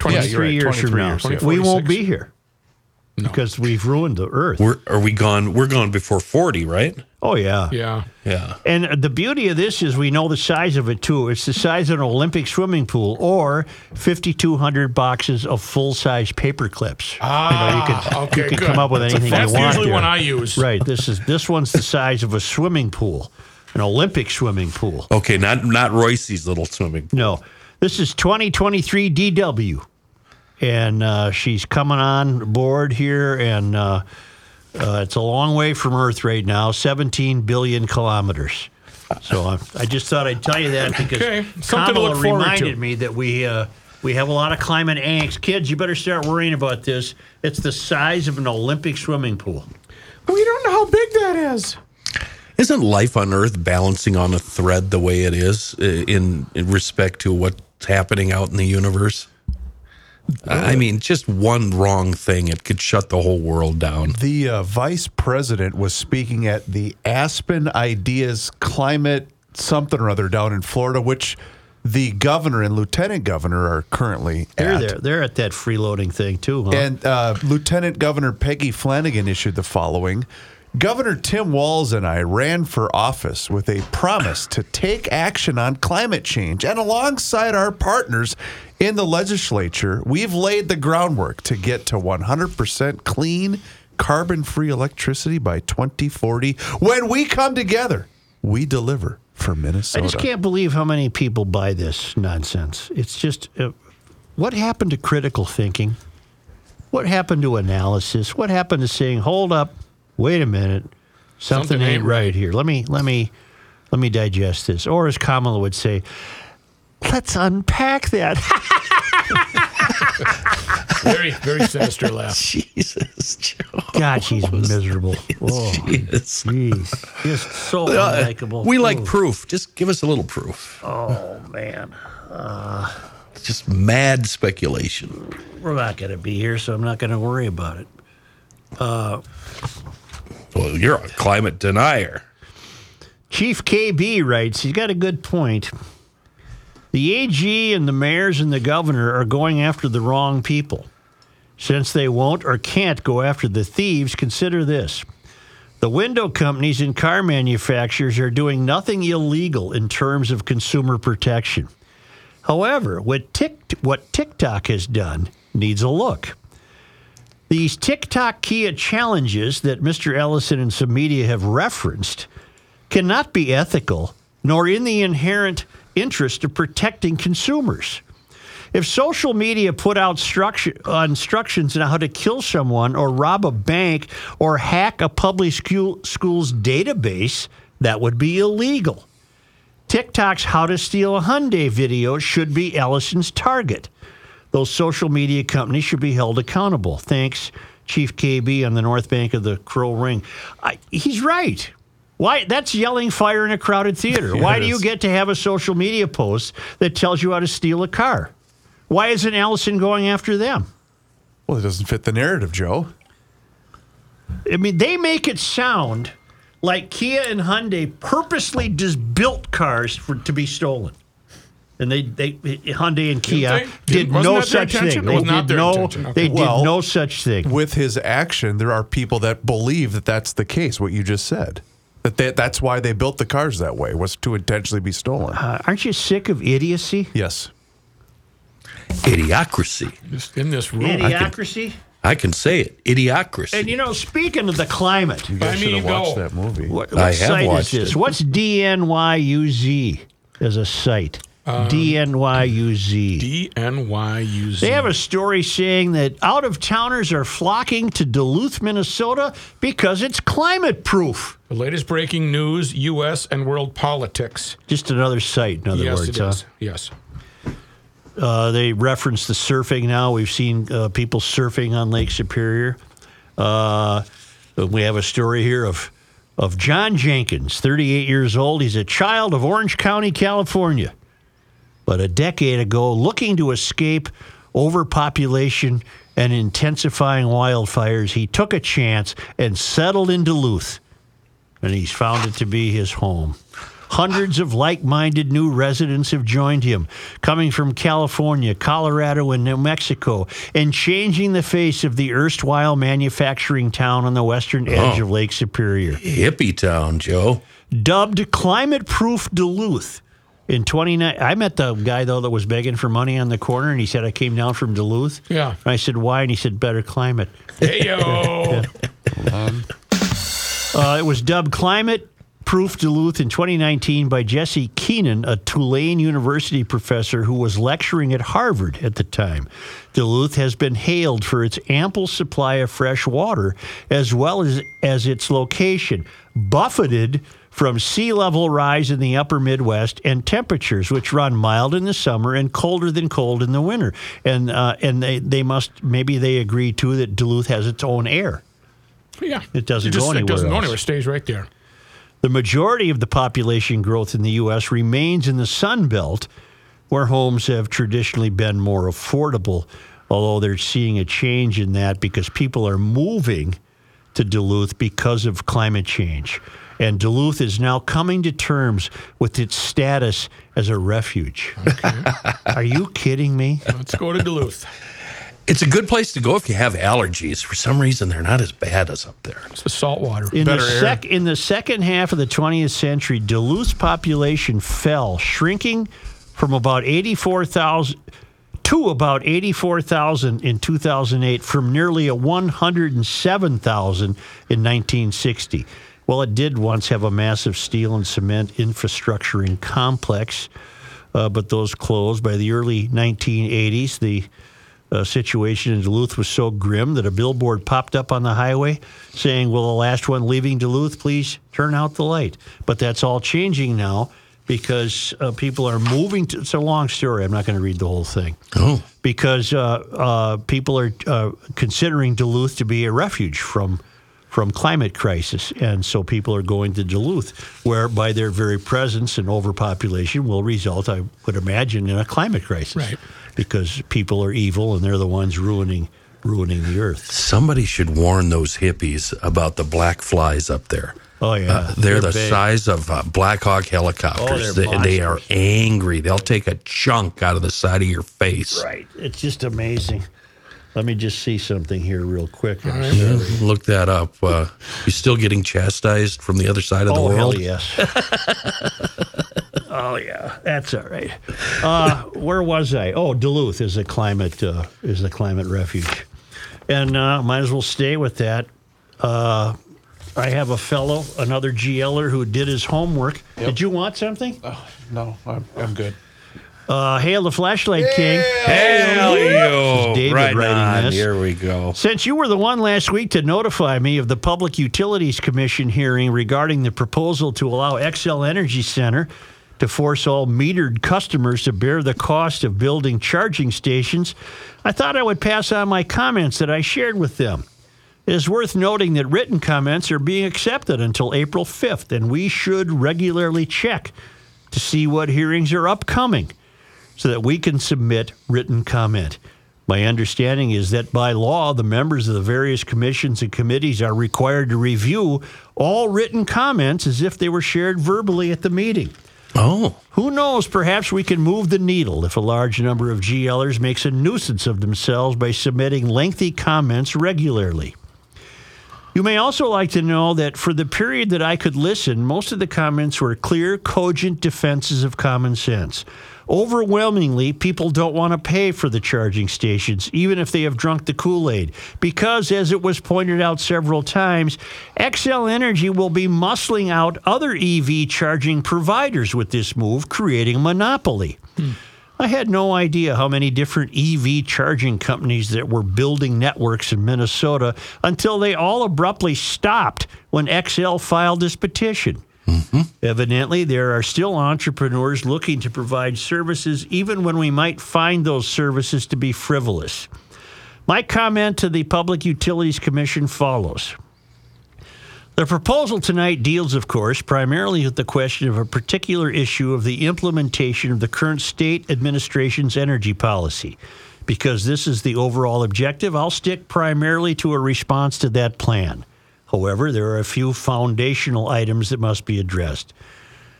20 Yeah, 23 right, years from now. years, yeah. we won't be here because we've ruined the Earth. we're are we gone we're gone before 40, right? Oh yeah. Yeah. Yeah. And the beauty of this is we know the size of it too. It's the size of an Olympic swimming pool or 5,200 boxes of full size paper clips. Ah, you can, okay, you can good. come up with anything That's you want. usually there. one I use. Right. This is this one's the size of a swimming pool, an Olympic swimming pool. Okay, not not Royce's little swimming. Pool. No, this is 2023 DW, and uh, she's coming on board here, and uh, uh, it's a long way from Earth right now, 17 billion kilometers. So I, I just thought I'd tell you that because Okay, something to Kamala look forward to. reminded me that we uh, we have a lot of climate angst. Kids, you better start worrying about this. It's the size of an Olympic swimming pool. We don't know how big that is. Isn't life on Earth balancing on a thread the way it is uh, in, in respect to what's happening out in the universe? I mean, just one wrong thing, it could shut the whole world down. The uh, vice president was speaking at the Aspen Ideas Climate something or other down in Florida, which the governor and lieutenant governor are currently They're at. there. They're at that freeloading thing too, huh? And uh, Lieutenant Governor Peggy Flanagan issued the following Governor Tim Walz and I ran for office with a promise to take action on climate change. And alongside our partners in the legislature, we've laid the groundwork to get to 100% clean, carbon free electricity by 2040. When we come together, we deliver for Minnesota. I just can't believe how many people buy this nonsense. It's just, uh, what happened to critical thinking? What happened to analysis? What happened to saying, "Hold up, wait a minute, something, Something ain't ain't right right." here. Let me, let me, let me digest this." Or as Kamala would say, "Let's unpack that." Very, very sinister laugh. *laughs* Jesus, Joe. God, she's miserable. Oh, Yes. jeez, just so Uh, unlikable. we like Ooh. proof. Just give us a little proof. Oh man. It's just mad speculation. We're not going to be here, so I'm not going to worry about it. Uh, Well, you're a climate denier. Chief KB writes, he's got a good point. The AG and the mayors and the governor are going after the wrong people. Since they won't or can't go after the thieves, consider this. The window companies and car manufacturers are doing nothing illegal in terms of consumer protection. However, what, what TikTok has done needs a look. These TikTok Kia challenges that Mr. Ellison and some media have referenced cannot be ethical nor in the inherent interest of protecting consumers. If social media put out instructions on how to kill someone or rob a bank or hack a public school, school's database, that would be illegal. TikTok's How to Steal a Hyundai video should be Ellison's target. Those social media companies should be held accountable. Thanks, Chief KB on the north bank of the Crow Ring. I, he's right. Why? That's yelling fire in a crowded theater. Yeah, *laughs* Why do you get to have a social media post that tells you how to steal a car? Why isn't Ellison going after them? Well, it doesn't fit the narrative, Joe. I mean, they make it sound like Kia and Hyundai purposely just built cars for to be stolen. And they, they Hyundai and Kia did no such thing. They did no, they Well- did no such thing. With his action, there are people that believe that that's the case. What you just said, that they, that's why they built the cars that way was to intentionally be stolen. Uh, aren't you sick of idiocy? yes. Idiocracy. Just in this room. Idiocracy? I can say it. Idiocracy. And you know, speaking of the climate, You guys I should have watched go. that movie. what, what I have site is watched this? it. What's DNYUZ as a site? Um, DNYUZ. DNYUZ. They have a story saying that out of towners are flocking to Duluth, Minnesota because it's climate proof. the latest breaking news, U.S. and world politics. Just another site, in other yes, words. it huh? is. Yes. Uh, they reference the surfing now. We've seen uh, people surfing on Lake Superior. Uh, we have a story here of of John Jenkins, 38 years old. He's a child of Orange County, California. But a decade ago, looking to escape overpopulation and intensifying wildfires, he took a chance and settled in Duluth. And he's found it to be his home. Hundreds of like minded new residents have joined him, coming from California, Colorado, and New Mexico, and changing the face of the erstwhile manufacturing town on the western oh. edge of Lake Superior. Hippie town, Joe. Dubbed climate proof Duluth. In 29, I met the guy though that was begging for money on the corner, and he said, I came down from Duluth. Yeah. And I said, Why? And he said, Better climate. Hey, yo. *laughs* Uh, it was dubbed Climate Proof Duluth in 2019 by Jesse Keenan, a Tulane University professor who was lecturing at Harvard at the time. Duluth has been hailed for its ample supply of fresh water as well as, as its location, buffeted from sea level rise in the upper Midwest and temperatures which run mild in the summer and colder than cold in the winter. And uh, and they, they must maybe they agree too that Duluth has its own air. yeah. It doesn't just, go It doesn't anywhere go anywhere. It stays right there. The majority of the population growth in the U.S. remains in the Sun Belt, where homes have traditionally been more affordable, although they're seeing a change in that because people are moving to Duluth because of climate change. And Duluth is now coming to terms with its status as a refuge. are you kidding me? Let's go to Duluth. It's a good place to go if you have allergies. For some reason, they're not as bad as up there. It's the salt water. In the, Better air. in the second half of the 20th century, Duluth's population fell, shrinking from about 84,000 to about 84,000 in 2008 from nearly a 107,000 in 1960. Well, it did once have a massive steel and cement infrastructure and complex, uh, but those closed by the early 1980s. The uh, situation in Duluth was so grim that a billboard popped up on the highway saying, Will the last one leaving Duluth please turn out the light? But that's all changing now because uh, people are moving to. It's a long story. I'm not going to read the whole thing. Oh, Because uh, uh, people are uh, considering Duluth to be a refuge from from climate crisis. And so people are going to Duluth, where by their very presence and overpopulation will result, I would imagine, in a climate crisis. Right. Because people are evil and they're the ones ruining ruining the earth. Somebody should warn those hippies about the black flies up there. Oh yeah. Uh, they're, the big. size of uh, Black Hawk helicopters. Oh, they're they, they are angry. They'll take a chunk out of the side of your face. Right. It's just amazing. Let me just see something here real quick. I'm Yeah. Look that up. Uh, you still getting chastised from the other side of the Oh world? hell yes. *laughs* oh yeah, that's all right. Uh, *laughs* where was I? Oh, Duluth is a climate uh, is a climate refuge, and uh, might as well stay with that. Uh, I have a fellow, another GLer, who did his homework. Did you want something? No, I'm, I'm good. Uh, hail the flashlight king. Hell yo! David right writing on. this. Here we go. Since you were the one last week to notify me of the Public Utilities Commission hearing regarding the proposal to allow Xcel Energy Center to force all metered customers to bear the cost of building charging stations, I thought I would pass on my comments that I shared with them. It is worth noting that written comments are being accepted until April 5th, and we should regularly check to see what hearings are upcoming so that we can submit written comment. My understanding is that by law, the members of the various commissions and committees are required to review all written comments as if they were shared verbally at the meeting. Oh, Who knows, perhaps we can move the needle if a large number of GLers makes a nuisance of themselves by submitting lengthy comments regularly. You may also like to know that for the period that I could listen, most of the comments were clear, cogent defenses of common sense. Overwhelmingly, people don't want to pay for the charging stations, even if they have drunk the Kool Aid, because, as it was pointed out several times, Xcel Energy will be muscling out other EV charging providers with this move, creating a monopoly. Hmm. I had no idea how many different EV charging companies that were building networks in Minnesota until they all abruptly stopped when Xcel filed this petition. Mm-hmm. Evidently, there are still entrepreneurs looking to provide services even when we might find those services to be frivolous. My comment to the Public Utilities Commission follows. The proposal tonight deals, of course, primarily with the question of a particular issue of the implementation of the current state administration's energy policy. Because this is the overall objective, I'll stick primarily to a response to that plan. However, there are a few foundational items that must be addressed.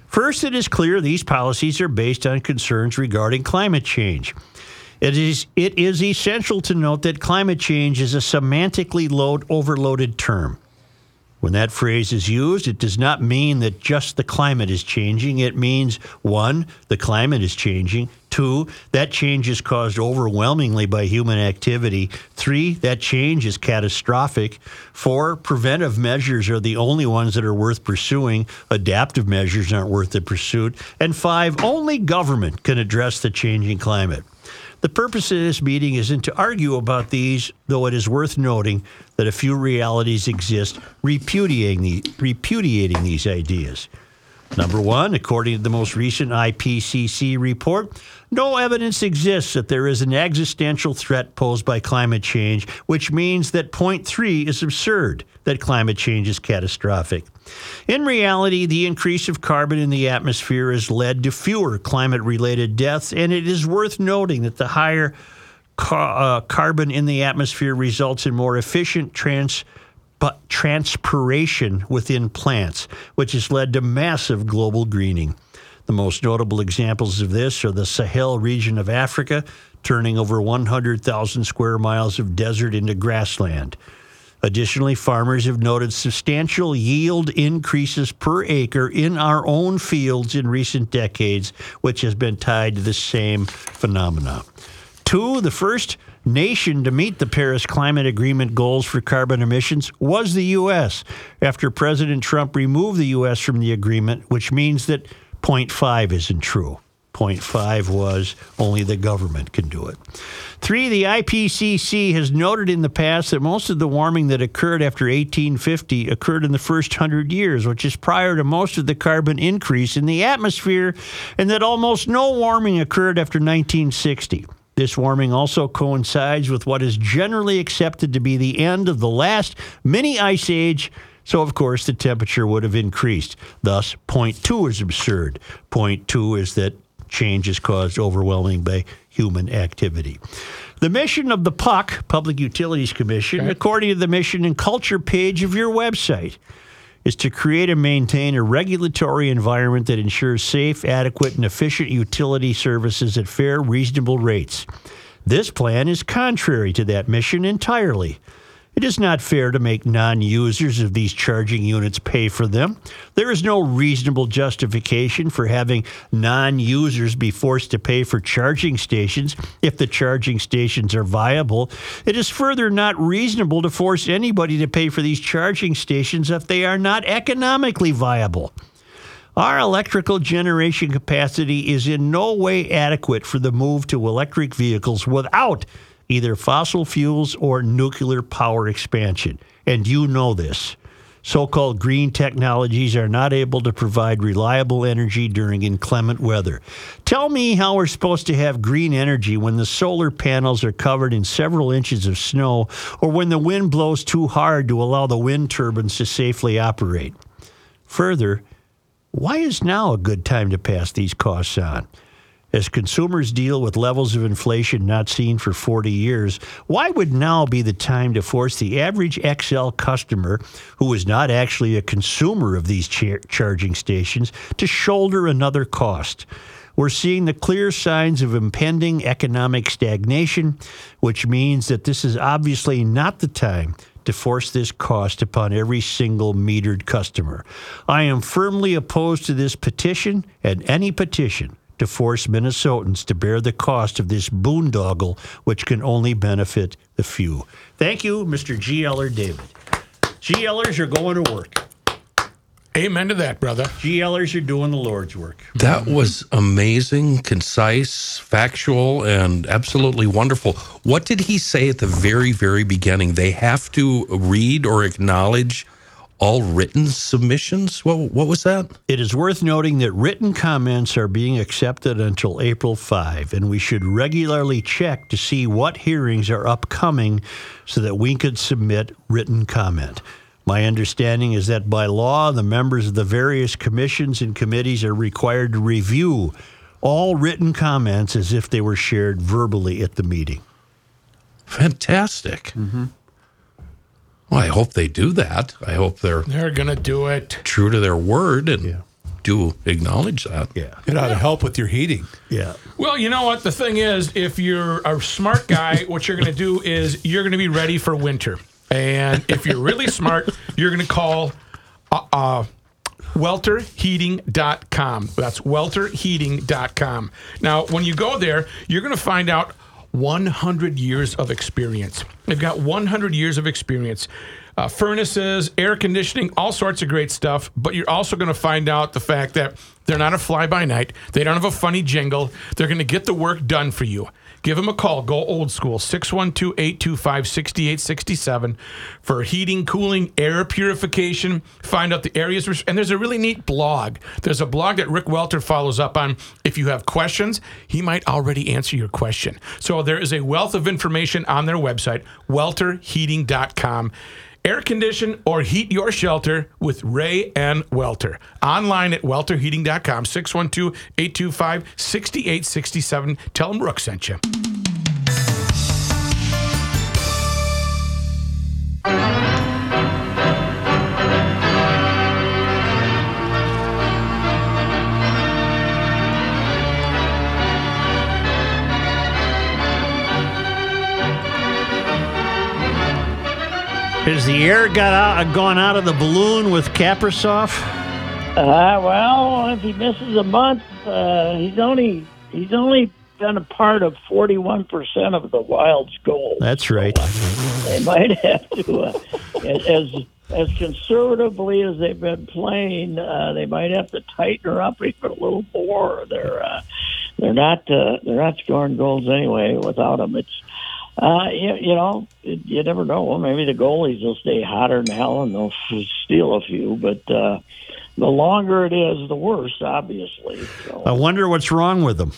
First, it is clear these policies are based on concerns regarding climate change. It is, it is essential to note that climate change is a semantically load, overloaded term. When that phrase is used, it does not mean that just the climate is changing. It means one, the climate is changing. Two, that change is caused overwhelmingly by human activity. Three, that change is catastrophic. Four, preventive measures are the only ones that are worth pursuing. Adaptive measures aren't worth the pursuit. And five, only government can address the changing climate. The purpose of this meeting isn't to argue about these, though it is worth noting that a few realities exist repudiating, the, repudiating these ideas. Number one, according to the most recent IPCC report, no evidence exists that there is an existential threat posed by climate change, which means that point three is absurd, that climate change is catastrophic. In reality, the increase of carbon in the atmosphere has led to fewer climate related deaths, and it is worth noting that the higher uh, carbon in the atmosphere results in more efficient trans- transpiration within plants, which has led to massive global greening. The most notable examples of this are the Sahel region of Africa, turning over 100,000 square miles of desert into grassland. Additionally, farmers have noted substantial yield increases per acre in our own fields in recent decades, which has been tied to the same phenomena. Two, the first nation to meet the Paris Climate Agreement goals for carbon emissions was the U.S. after President Trump removed the U.S. from the agreement, which means that 0.5 isn't true. 0.5 was only the government can do it. Three, the IPCC has noted in the past that most of the warming that occurred after 1850 occurred in the first hundred years, which is prior to most of the carbon increase in the atmosphere, and that almost no warming occurred after 1960. This warming also coincides with what is generally accepted to be the end of the last mini ice age, so of course the temperature would have increased. Thus, point two is absurd. Point two is that change is caused overwhelming by human activity. The mission of the PUC, Public Utilities Commission, according to the mission and culture page of your website, is to create and maintain a regulatory environment that ensures safe, adequate, and efficient utility services at fair, reasonable rates. This plan is contrary to that mission entirely. It is not fair to make non users of these charging units pay for them. There is no reasonable justification for having non users be forced to pay for charging stations if the charging stations are viable. It is further not reasonable to force anybody to pay for these charging stations if they are not economically viable. Our electrical generation capacity is in no way adequate for the move to electric vehicles without either fossil fuels or nuclear power expansion. And you know this. So called green technologies are not able to provide reliable energy during inclement weather. Tell me how we're supposed to have green energy when the solar panels are covered in several inches of snow or when the wind blows too hard to allow the wind turbines to safely operate. Further, why is now a good time to pass these costs on? As consumers deal with levels of inflation not seen for 40 years, why would now be the time to force the average Xcel customer, who is not actually a consumer of these char- charging stations, to shoulder another cost? We're seeing the clear signs of impending economic stagnation, which means that this is obviously not the time to force this cost upon every single metered customer. I am firmly opposed to this petition and any petition to force Minnesotans to bear the cost of this boondoggle, which can only benefit the few. Thank you, Mr. GLer David. GLers are going to work. Amen to that, brother. GLers are doing the Lord's work. That was amazing, concise, factual, and absolutely wonderful. What did he say at the very, very beginning? They have to read or acknowledge all written submissions? What, what was that? It is worth noting that written comments are being accepted until April 5, and we should regularly check to see what hearings are upcoming so that we could submit written comment. My understanding is that by law, the members of the various commissions and committees are required to review all written comments as if they were shared verbally at the meeting. Fantastic. Mm-hmm. Well, I hope they do that. I hope they're They're going to do it. true to their word and do acknowledge that. Yeah. It ought to help with your heating. Yeah. Well, you know what? The thing is, if you're a smart guy, what you're going to do is you're going to be ready for winter. And if you're really smart, you're going to call uh, uh, welterheating.com. That's welterheating.com. Now, when you go there, you're going to find out 100 years of experience. They've got 100 years of experience. Uh, furnaces, air conditioning, all sorts of great stuff. But you're also going to find out the fact that they're not a fly by night. They don't have a funny jingle. They're going to get the work done for you. Give them a call. Go old school 612 825 6867 for heating, cooling, air purification. Find out the areas. And there's a really neat blog. There's a blog that Rick Welter follows up on. If you have questions, he might already answer your question. So there is a wealth of information on their website, welterheating.com. Air condition or heat your shelter with Ray and Welter. Online at welterheating.com, 612 825 6867. Tell them Brooke sent you. Has the air got out, gone out of the balloon with Kaprizov? Uh, well, if he misses a month, uh, he's only he's only been a part of forty one percent of the Wild's goals. That's right. They might have to, uh, as as conservatively as they've been playing, uh, they might have to tighten her up even a little more. They're uh, they're not uh, they're not scoring goals anyway without him. It's uh, you, you know it, you never know. Well, maybe the goalies will stay hotter than hell and they'll f- steal a few, but. Uh, the longer it is, the worse, obviously. So I wonder what's wrong with them.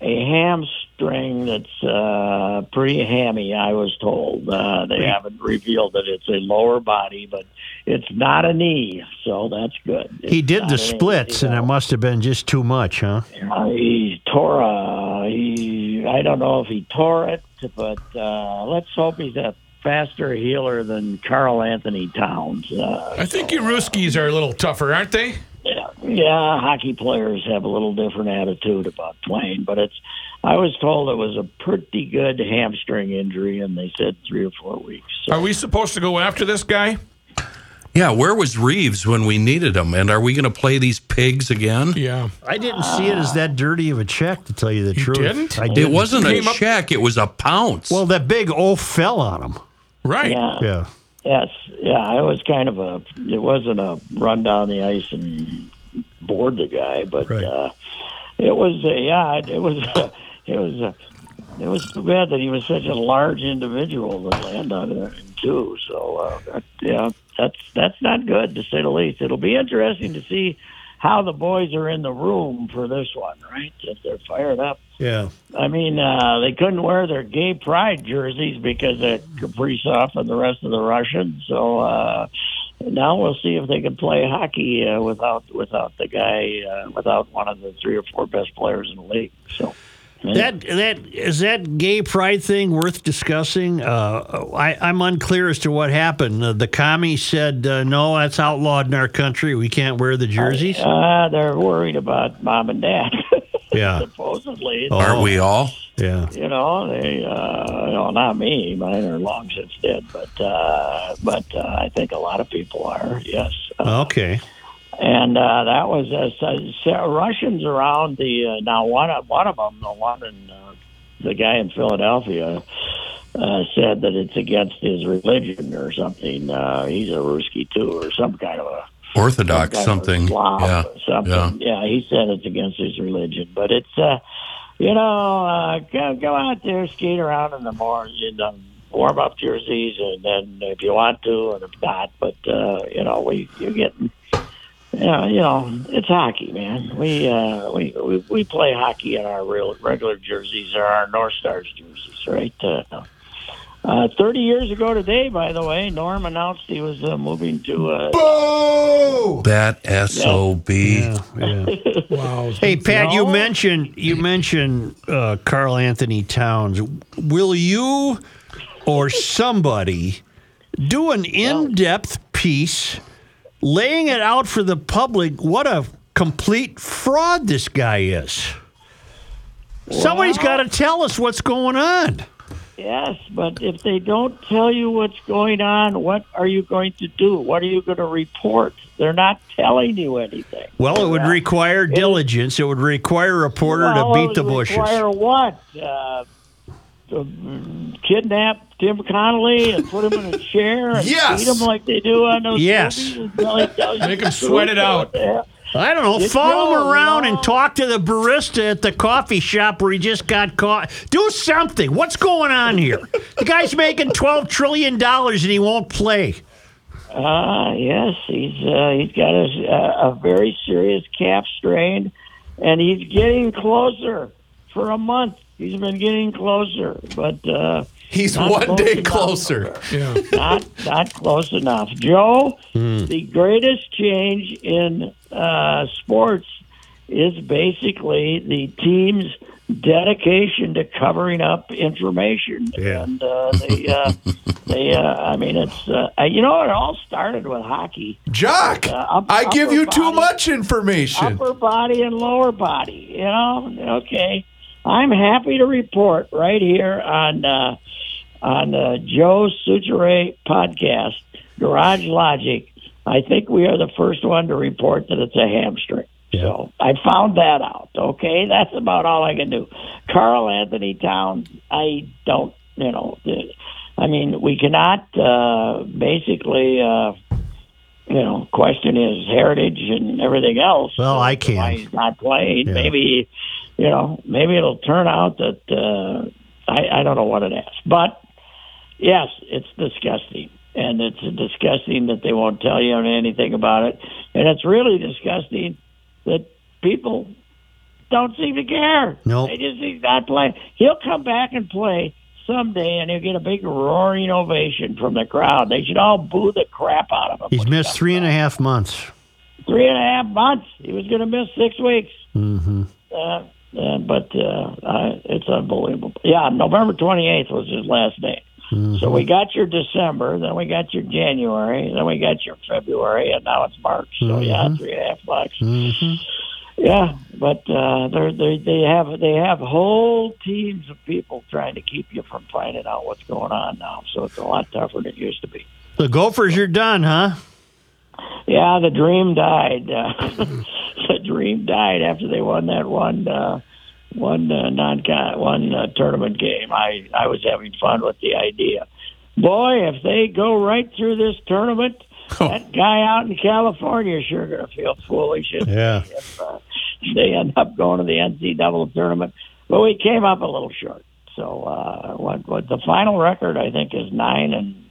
a hamstring that's uh, pretty hammy. I was told uh, they haven't revealed that it's a lower body, but it's not a knee, so that's good. He did the splits, and it must have been just too much, huh? Uh, he tore. Uh, he. I don't know if he tore it, but uh, let's hope he's a faster healer than Karl-Anthony Towns. Uh, I think you Ruskies are a little tougher, aren't they? yeah, yeah, hockey players have a little different attitude about playing, but it's. I was told it was a pretty good hamstring injury, and they said three or four weeks. So, Are we supposed to go after this guy? Yeah, where was Reaves when we needed him? And are we going to play these pigs again? Yeah. I didn't see it as that dirty of a check, to tell you the truth. didn't? I It didn't. It wasn't a Came up- check, it was a pounce. Well, that big O fell on him. Right. yeah, Yeah. yes, yeah, it was kind of a. It wasn't a run down the ice and board the guy, but Right. uh, it was. A, yeah, it, it was. A, it was. A, it was too bad that he was such a large individual that landed on him too. So uh, that, yeah, that's that's not good to say the least. It'll be interesting to see how the boys are in the room for this one, right? If they're fired up. Yeah. I mean, uh, they couldn't wear their gay pride jerseys because of Kaprizov and the rest of the Russians. So uh, now we'll see if they can play hockey uh, without without the guy, uh, without one of the three or four best players in the league. So. That that is that gay pride thing worth discussing. Uh, I, I'm unclear as to what happened. Uh, the commie said, uh, "No, that's outlawed in our country. We can't wear the jerseys." uh, they're worried about mom and dad. *laughs* Yeah. supposedly. Oh. Aren't we all? Yeah. you know, they, uh, you know, not me, mine are long since dead, but, uh, but, uh, I think a lot of people are, yes. Uh, Okay. And, uh, that was, uh, Russians around the, uh, now one of, one of them, the one in, uh, the guy in Philadelphia, uh, said that it's against his religion or something. Uh, he's a Ruski too, or some kind of a, Orthodox some kind of a something. Slav Yeah. something. Yeah. he said it's against his religion, but it's uh, you know, uh, go go out there, skate around in the morning, you know, warm up jerseys, and then if you want to, and if not, but uh, you know, we you're getting. Yeah, you know, it's hockey, man. We uh, we, we we play hockey in our real regular jerseys or our North Stars jerseys, right? Uh, uh, Thirty years ago today, by the way, Norm announced he was uh, moving to uh, That SOB. Yeah. yeah. *laughs* Wow. Hey Pat, you mentioned you mentioned uh, Karl-Anthony Towns. Will you or somebody do an in-depth piece laying it out for the public what a complete fraud this guy is? Somebody's got to tell us what's going on. Yes, but if they don't tell you what's going on, what are you going to do? What are you going to report? They're not telling you anything. Well, it would require diligence. It would require a reporter Well, to it beat the bushes. Require what? Uh, kidnap Tim Connelly and put him in a chair and Yes! beat him like they do on those Yes. movies until he tells you Make him sweat it out. I don't know. It's Follow him around no. and talk to the barista at the coffee shop where he just got caught. Do something. What's going on here? The guy's making twelve trillion dollars and he won't play. Uh, yes, he's uh, he's got a, a very serious calf strain, and he's getting closer. For a month, he's been getting closer, but uh, He's Not one close day enough. closer. Yeah. *laughs* not not close enough. Joe, the greatest change in uh, sports is basically the team's dedication to covering up information. Yeah. And uh, they, uh, *laughs* they, uh, I mean, it's uh, you know, it all started with hockey. Jock, Uh, up- I give upper you too much information. upper body and lower body. You know, okay. I'm happy to report right here on uh, on uh, Joe Soucheray podcast, Garage Logic. I think we are the first one to report that it's a hamstring. So I found that out. Okay, that's about all I can do. Karl-Anthony Towns, I don't. You know, I mean, we cannot uh, basically. Uh, you know, question his heritage and everything else. Well, I Why can. he's not playing? Yeah. Maybe, you know, maybe it'll turn out that uh, I, I don't know what it is, but yes, it's disgusting, and it's disgusting that they won't tell you anything about it, and it's really disgusting that people don't seem to care. Nope. They just he's not playing. He'll come back and play someday, and he'll get a big roaring ovation from the crowd. They should all boo the crap out of him. He's missed three and a half months. three and a half months. He was going to miss six weeks. Mm-hmm. Uh, uh, but uh, I, it's unbelievable. Yeah, November 28th was his last day. So we got your December, then we got your January, then we got your February, and now it's March. So yeah, three and a half bucks. hmm Yeah, but uh, they're, they they have they have whole teams of people trying to keep you from finding out what's going on now. So it's a lot tougher than it used to be. The Gophers are done, huh? Yeah, the dream died. Uh, *laughs* *laughs* the dream died after they won that one uh, one uh, non one uh, tournament game. I I was having fun with the idea. Boy, if they go right through this tournament, *laughs* that guy out in California is sure going to feel foolish if, Yeah. if uh, they end up going to the NCAA tournament. But we came up a little short. So uh, what what the final record I think is nine and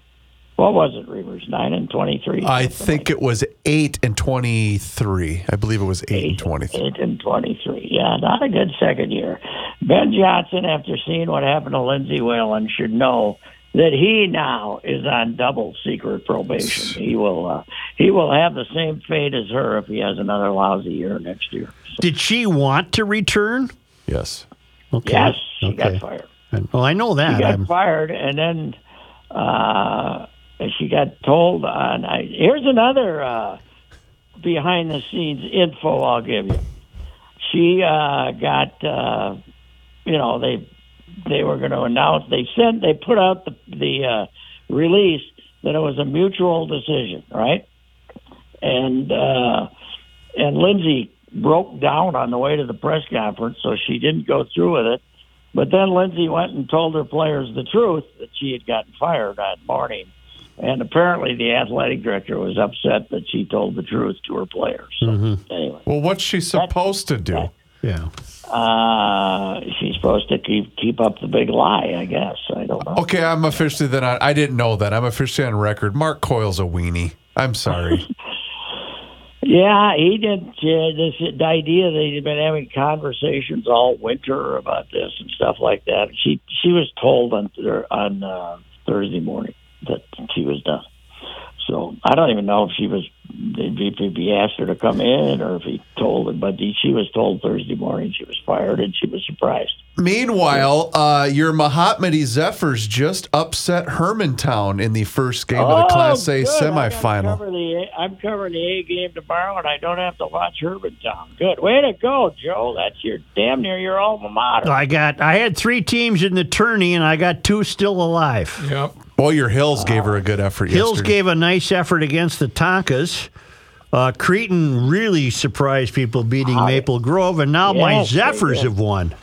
what was it, Reuvers? Nine and twenty three. I think it was eight and twenty-three. I believe it was eight and twenty-three. Eight and 23. Yeah, not a good second year. Ben Johnson, after seeing what happened to Lindsay Whalen, should know that he now is on double secret probation. *laughs* He will uh, he will have the same fate as her if he has another lousy year next year. Did she want to return? Yes. Okay. Yes, she Okay. got fired. Well, I know that. She that. got I'm, fired, and then uh, she got told on. I, here's another uh, behind the scenes info I'll give you. She uh, got, uh, you know, they they were going to announce. They sent. They put out the the uh, release that it was a mutual decision, right? And uh, and Lindsay broke down on the way to the press conference, so she didn't go through with it. But then Lindsay went and told her players the truth that she had gotten fired that morning. And apparently the athletic director was upset that she told the truth to her players. So anyway, Well, what's she supposed to do? yeah. uh, she's supposed to keep keep up the big lie, I guess. I don't know. Okay, I'm officially then. On, I didn't know that. I'm officially on record. Mark Coyle's a weenie. I'm sorry. *laughs* Yeah, he did. Uh, this the idea that he'd been having conversations all winter about this and stuff like that. She she was told on on uh, Thursday morning that she was done. So I don't even know if she was if he- he asked her to come in or if he told her, but she was told Thursday morning she was fired and she was surprised. Meanwhile, uh, your Mahtomedi Zephyrs just upset Hermantown in the first game of the Class A Oh, good. I gotta semifinal. Cover the, I'm covering the A game tomorrow, and I don't have to watch Hermantown. Good, way to go, Joe. That's your damn near your alma mater. I got. I had three teams in the tourney, and I got two still alive. Yep. Boy, your Hills gave her a good effort Hills yesterday. gave a nice effort against the Tonkas. Uh, Cretin really surprised people beating Maple Grove, and now my Yes, they Zephyrs have won.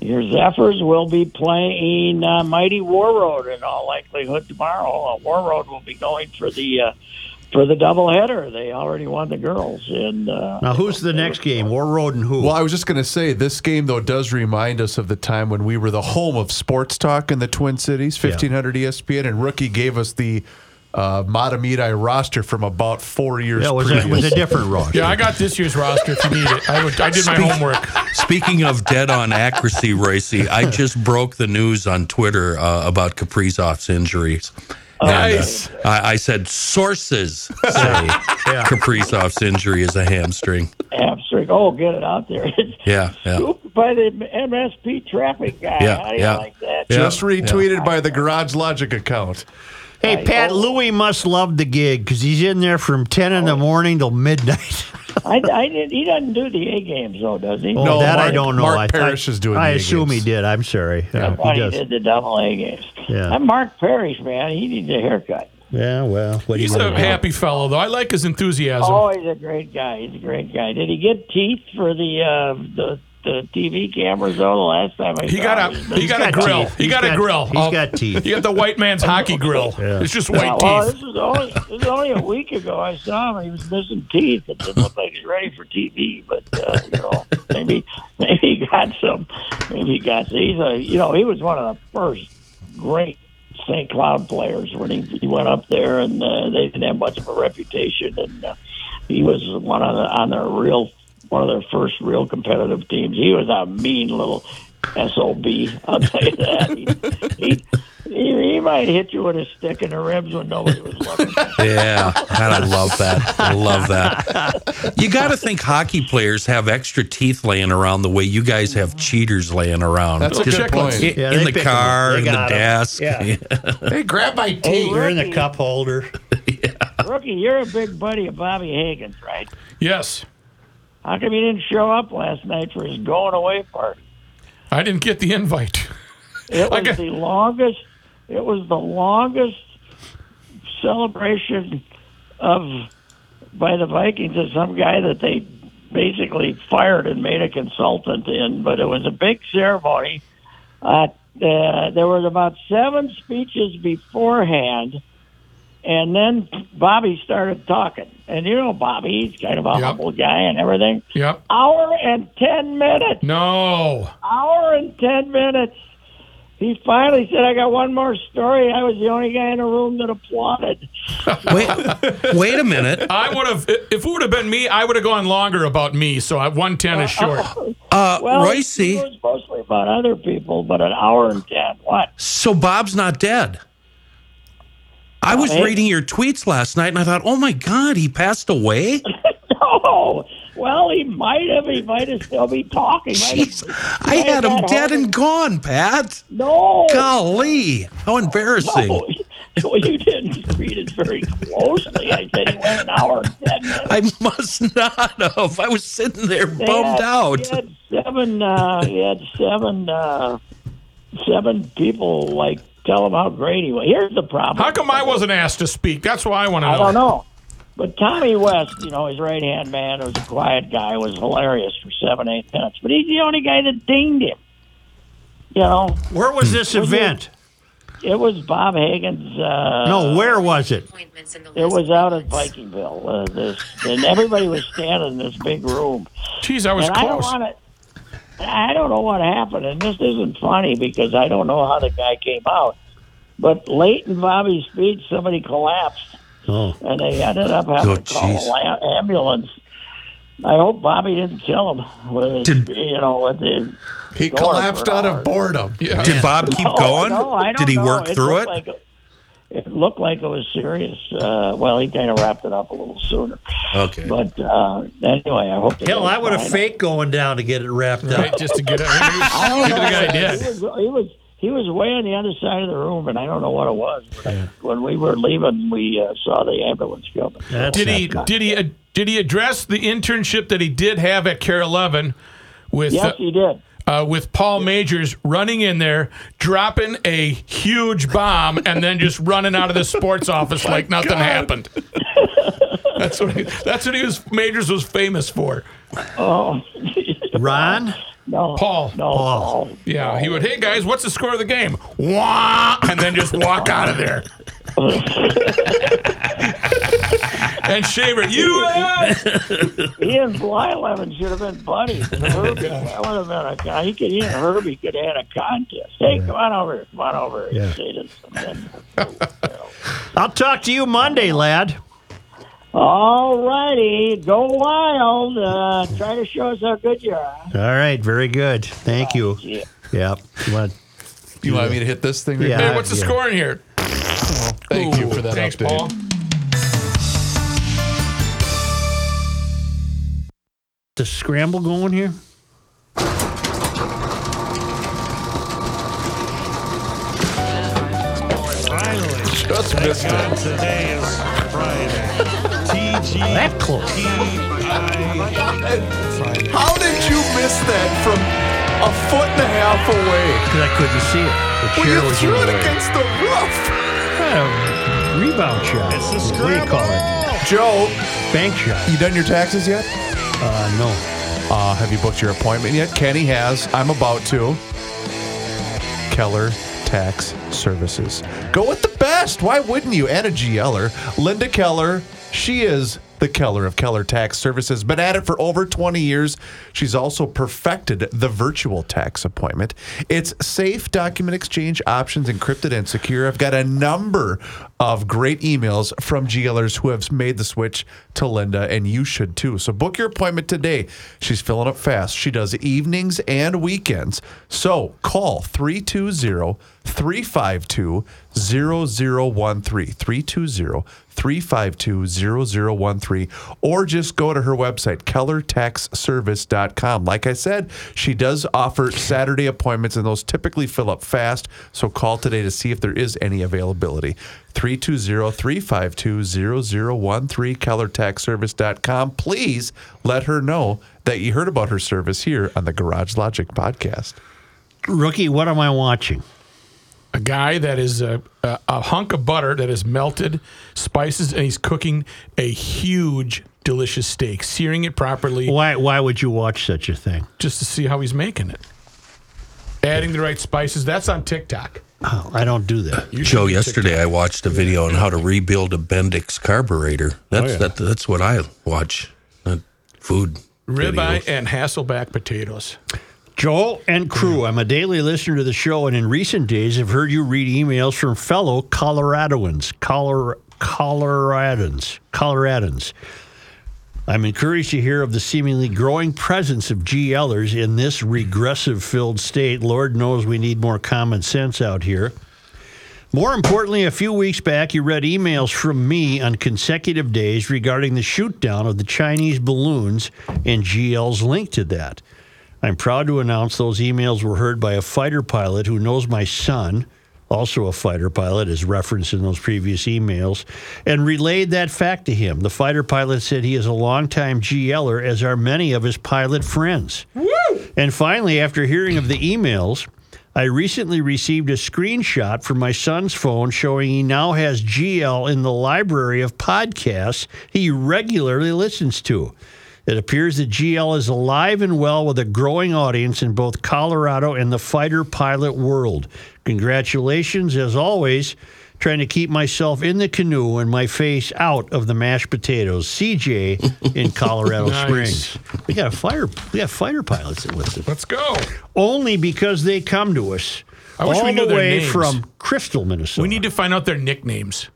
Your Zephyrs will be playing uh, Mighty Warroad in all likelihood tomorrow. Uh, Warroad will be going for the uh, for the doubleheader. They already won the girls, and uh, Now, who's the next game? Warroad and who? Well, I was just going to say this game though does remind us of the time when we were the home of sports talk in the Twin Cities, fifteen hundred ESPN, and Rookie gave us the uh, Mahtomedi roster from about four years. yeah, it was a, it was a different roster. Yeah, I got this year's roster if you need it. I, would, I did my homework. Speaking of dead on accuracy, Royce, I just broke the news on Twitter uh, about Kaprizov's injuries. And, uh, I, I said sources *laughs* say Kaprizov's injury is a hamstring. hamstring. Oh, get it out there! *laughs* Yeah, yeah. Scooped by the MSP traffic guy. Yeah, How do you yeah. like that? just retweeted by the Garage Logic account. Hey, Pat, oh. Louis must love the gig because he's in there from 10 in the morning till midnight. *laughs* I, I did, he doesn't do the A games though, does he? Oh, No, that I don't know. Mark I, Parrish I, is doing I the A assume games. he did. I'm sorry. I Yeah, thought he he does. did the double A games. Yeah. That Mark Parrish, man, he needs a haircut. Yeah, well, what do He's you a want to happy fellow, though. I like his enthusiasm. Oh, he's a great guy. He's a great guy. Did he get teeth for the uh, the the TV cameras though? The last time I He saw got him, a he He's got, got a grill. teeth. He He's got, a grill. he's Oh, got teeth. He got the white man's hockey grill. *laughs* Yeah. It's just white well, teeth. this was only this was only a week ago. I saw him. He was missing teeth. It didn't look like he's ready for TV. But uh, you know, maybe *laughs* maybe he got some. Maybe he got. He's a you know he was one of the first great St. Cloud players when he, he went up there, and uh, they didn't have much of a reputation, and uh, he was one of the on the real one of their first real competitive teams. He was a mean little sob. I'll tell you that. He, he, he, he might hit you with a stick in the ribs when nobody was looking. *laughs* Yeah, and I love that. I love that. You got to think hockey players have extra teeth laying around the way you guys have cheaters laying around. That's a good point. in, Yeah, in the pick 'em up. car, in the got 'em. desk. Yeah. *laughs* Hey, grab my teeth. You're in the cup holder. Rookie, you're a big buddy of Bobby Hagan's, right? Yes. How come you didn't show up last night for his going away party? I didn't get the invite. It *laughs* was got- the longest. It was the longest celebration of by the Vikings of some guy that they basically fired and made a consultant in. But it was a big ceremony. Uh, uh, there was about seven speeches beforehand, and then Bobby started talking. And you know Bobby, he's kind of a Yep. humble guy and everything. Yep. Hour and ten minutes No. hour and ten minutes. He finally said, "I got one more story." I was the only guy in the room that applauded. *laughs* Wait, wait a minute. I would have, if it would have been me, I would have gone longer about me. So I 110 is short. *laughs* Uh, Well, Royce, it was mostly about other people, but an hour and ten. What? so Bob's not dead. I was reading your tweets last night and I thought, oh my God, he passed away? *laughs* No. Well, he might have. He might have still be talking. Might have- I had him dead and gone, Pat. No. Golly, how embarrassing. No. *laughs* Well, you didn't read it very closely. I said he went an hour and ten minutes. I must not have. I was sitting there They bummed had- out. He had seven. Uh, he had seven. Uh, seven people like tell him how great he was. Here's the problem. How come I wasn't asked to speak? That's why I want to know. I don't know. But Tommy West, you know, his right hand man, was a quiet guy, was hilarious for seven, eight minutes. But he's the only guy that dinged him. You know, Where was this event? it was Bob Hagan's. Uh, No, where was it? It was out at Vikingville. Uh, this, and everybody was standing in this big room. Jeez, I was and I don't close. want to. I don't know what happened, and this isn't funny because I don't know how the guy came out. But late in Bobby's speech, somebody collapsed, Oh, and they ended up having Oh, to call jeez. an ambulance. I hope Bobby didn't kill him. With, Did- you know, with the He collapsed out of boredom. Yeah. Did Bob keep oh, No, going? no, I don't Did he know. work through it? looked Like, it looked like it was serious. Uh, well, he kind of wrapped it up a little sooner. okay. But uh, anyway, I hope. the hell, I would have fine. faked going down to get it wrapped up. Right, just to get it. I *laughs* don't know. the guy He did. was, he was he was way on the other side of the room, and I don't know what it was. But when we were leaving, we uh, saw the ambulance coming. That's Did he? good. Did he? Uh, did he address the internship that he did have at KARE 11 with Yes, he did. Uh, with Paul Magers running in there, dropping a huge bomb, and then just running out of the sports *laughs* office like nothing happened. *laughs* that's what he, that's what he was. Magers was famous for. Oh, *laughs* Ron? no, Paul. no, Paul. Paul. Yeah, he would. Hey guys, what's the score of the game? Wah! And then just walk out of there. And Shaver, you. *laughs* He and Blyleven should have been buddies. *laughs* And Herbie, that would have been a guy. He could, he and Herbie could have had a contest. Hey, come on over here. Come on over here. Yeah. Say this. Then- I'll talk to you Monday, lad. All righty, go wild. Uh, try to show us how good you are. All right, very good. Thank you. Yeah. Yep. You want- You want me to hit this thing? Right Yeah. Hey, what's the yeah. score in here? Thank you for that Thanks, update. Paul. The scramble going here? Finally, Just missed God, it. today is Friday. TG. That close. How did you miss that from a foot and a half away? Because I couldn't see it. The Well, chair you was threw in it the way. against the roof. Yeah, rebound shot. It's the What do you call it? Joe, Bank shot. you done your taxes yet? Uh, no. Uh, have you booked your appointment yet? Kenny has. I'm about to. Keller Tax Services. Go with the best. Why wouldn't you? And a GLer. Linda Keller. She is the Keller of Keller Tax Services. Been at it for over 20 years. She's also perfected the virtual tax appointment. It's safe document exchange options, encrypted and secure. I've got a number of great emails from GLers who have made the switch to Linda, and you should too. So book your appointment today. She's filling up fast. She does evenings and weekends. So call 320 352 0013. 320 352 0013. Or just go to her website, kellertaxservice.com. Like I said, she does offer Saturday appointments, and those typically fill up fast. So call today to see if there is any availability. 320 352 0013, kellertaxservice.com. Please let her know that you heard about her service here on the Garage Logic podcast. Rookie, what am I watching? A guy that is a, a, a hunk of butter that is melted, spices, and he's cooking a huge, delicious steak, searing it properly Why why would you watch such a thing? just to see how he's making it. Adding the right spices. That's on TikTok. Oh, I don't do that. You Joe, should do yesterday I watched a video on how to rebuild a Bendix carburetor. That's oh, yeah. that, that's what I watch. Not food. Ribeye and Hasselback potatoes. Joel and crew, I'm a daily listener to the show, and in recent days have heard you read emails from fellow Coloradoans, Color, Coloradans, Coloradans. I'm encouraged to hear of the seemingly growing presence of GLers in this regressive filled state. Lord knows we need more common sense out here. More importantly, a few weeks back, you read emails from me on consecutive days regarding the shoot down of the Chinese balloons and GL's link to that. I'm proud to announce those emails were heard by a fighter pilot who knows my son, also a fighter pilot, as referenced in those previous emails, and relayed that fact to him. The fighter pilot said he is a longtime GLer, as are many of his pilot friends. And finally, after hearing of the emails, I recently received a screenshot from my son's phone showing he now has GL in the library of podcasts he regularly listens to. It appears that GL is alive and well with a growing audience in both Colorado and the fighter pilot world. Congratulations, as always. Trying to keep myself in the canoe and my face out of the mashed potatoes. CJ *laughs* in Colorado Nice. Springs. We got a fire. We got fighter pilots that listen Let's go. only because they come to us I wish all we knew the their way names. from Crystal, Minnesota. We need to find out their nicknames.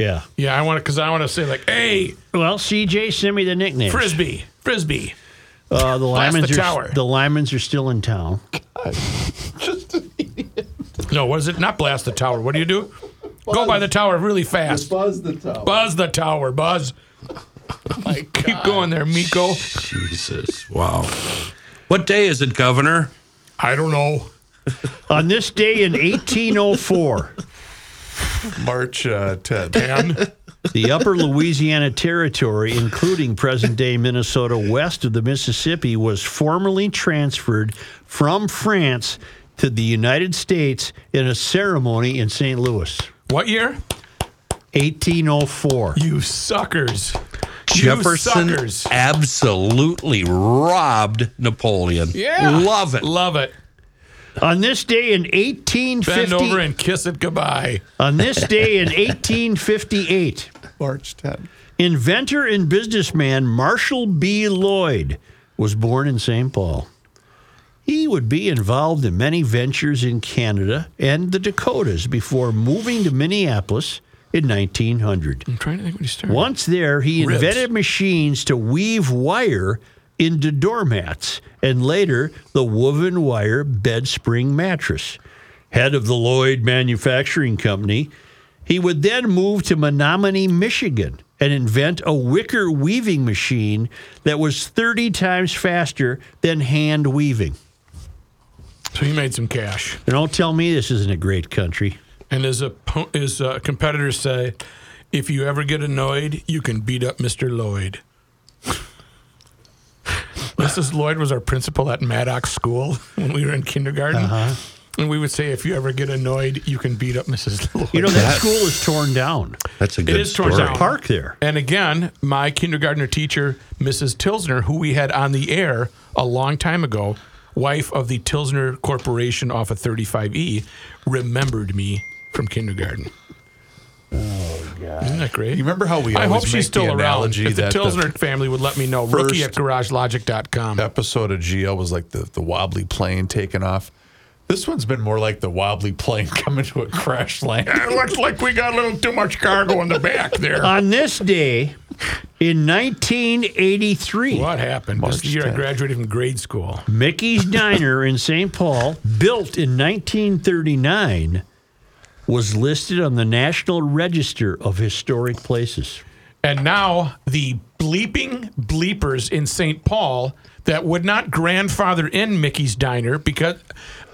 Yeah. Yeah, I want to because I want to say like, hey, Well, CJ, send me the nickname. frisbee, frisbee. Uh, the Blast Lymans the are tower. the Lymans are still in town. God. No, what is it? Not blast the tower. What do you do? Go by the tower really fast. Buzz the tower. Buzz the tower, Buzz. *laughs* Like, keep going there, Miko. Jesus, wow. What day is it, Governor? I don't know. On this day in 1804, *laughs* March uh, 10th. Dan. the Upper Louisiana Territory, including present-day Minnesota west of the Mississippi, was formally transferred from France to the United States in a ceremony in St. Louis. What year? 1804. You suckers. Jefferson You suckers. absolutely robbed Napoleon. Yeah. Love it. Love it. On this day in 1850, Bend over and kiss it goodbye. On this *laughs* day in 1858, March 10th. inventor and businessman Marshall B. Lloyd was born in St. Paul. He would be involved in many ventures in Canada and the Dakotas before moving to Minneapolis in 1900. I'm trying to think when you started. Once there, he Ribs. invented machines to weave wire into doormats and later the woven wire bed spring mattress. Head of the Lloyd Manufacturing Company, he would then move to Menominee, Michigan and invent a wicker weaving machine that was 30 times faster than hand weaving. So he made some cash. And don't tell me this isn't a great country. And as a his uh, competitors say, if you ever get annoyed, you can beat up Mr. Lloyd. Mrs. Lloyd was our principal at Maddox School *laughs* when we were in kindergarten. Uh-huh. And we would say, if you ever get annoyed, you can beat up Mrs. *laughs* Lloyd. You know, that school is torn down. That's a good is torn story. down. Park there. And again, my kindergartner teacher, Mrs. Tilsner, who we had on the air a long time ago, wife of the Tilsner Corporation off of 35E, remembered me from kindergarten. God. Isn't that great? You remember how we I always hope she's make still the around. analogy If the that the Tilsner family would let me know. Rookie at first- GarageLogic.com. episode of GL was like the, the wobbly plane taking off. This one's been more like the wobbly plane *laughs* coming to a crash land. It looks like we got a little too much cargo in the back there. On this day in 1983, What happened? This March is the year I 10th. graduated from grade school. Mickey's Diner in St. Paul, built in 1939, was listed on the National Register of Historic Places. And now the bleeping bleepers in St. Paul that would not grandfather in Mickey's Diner because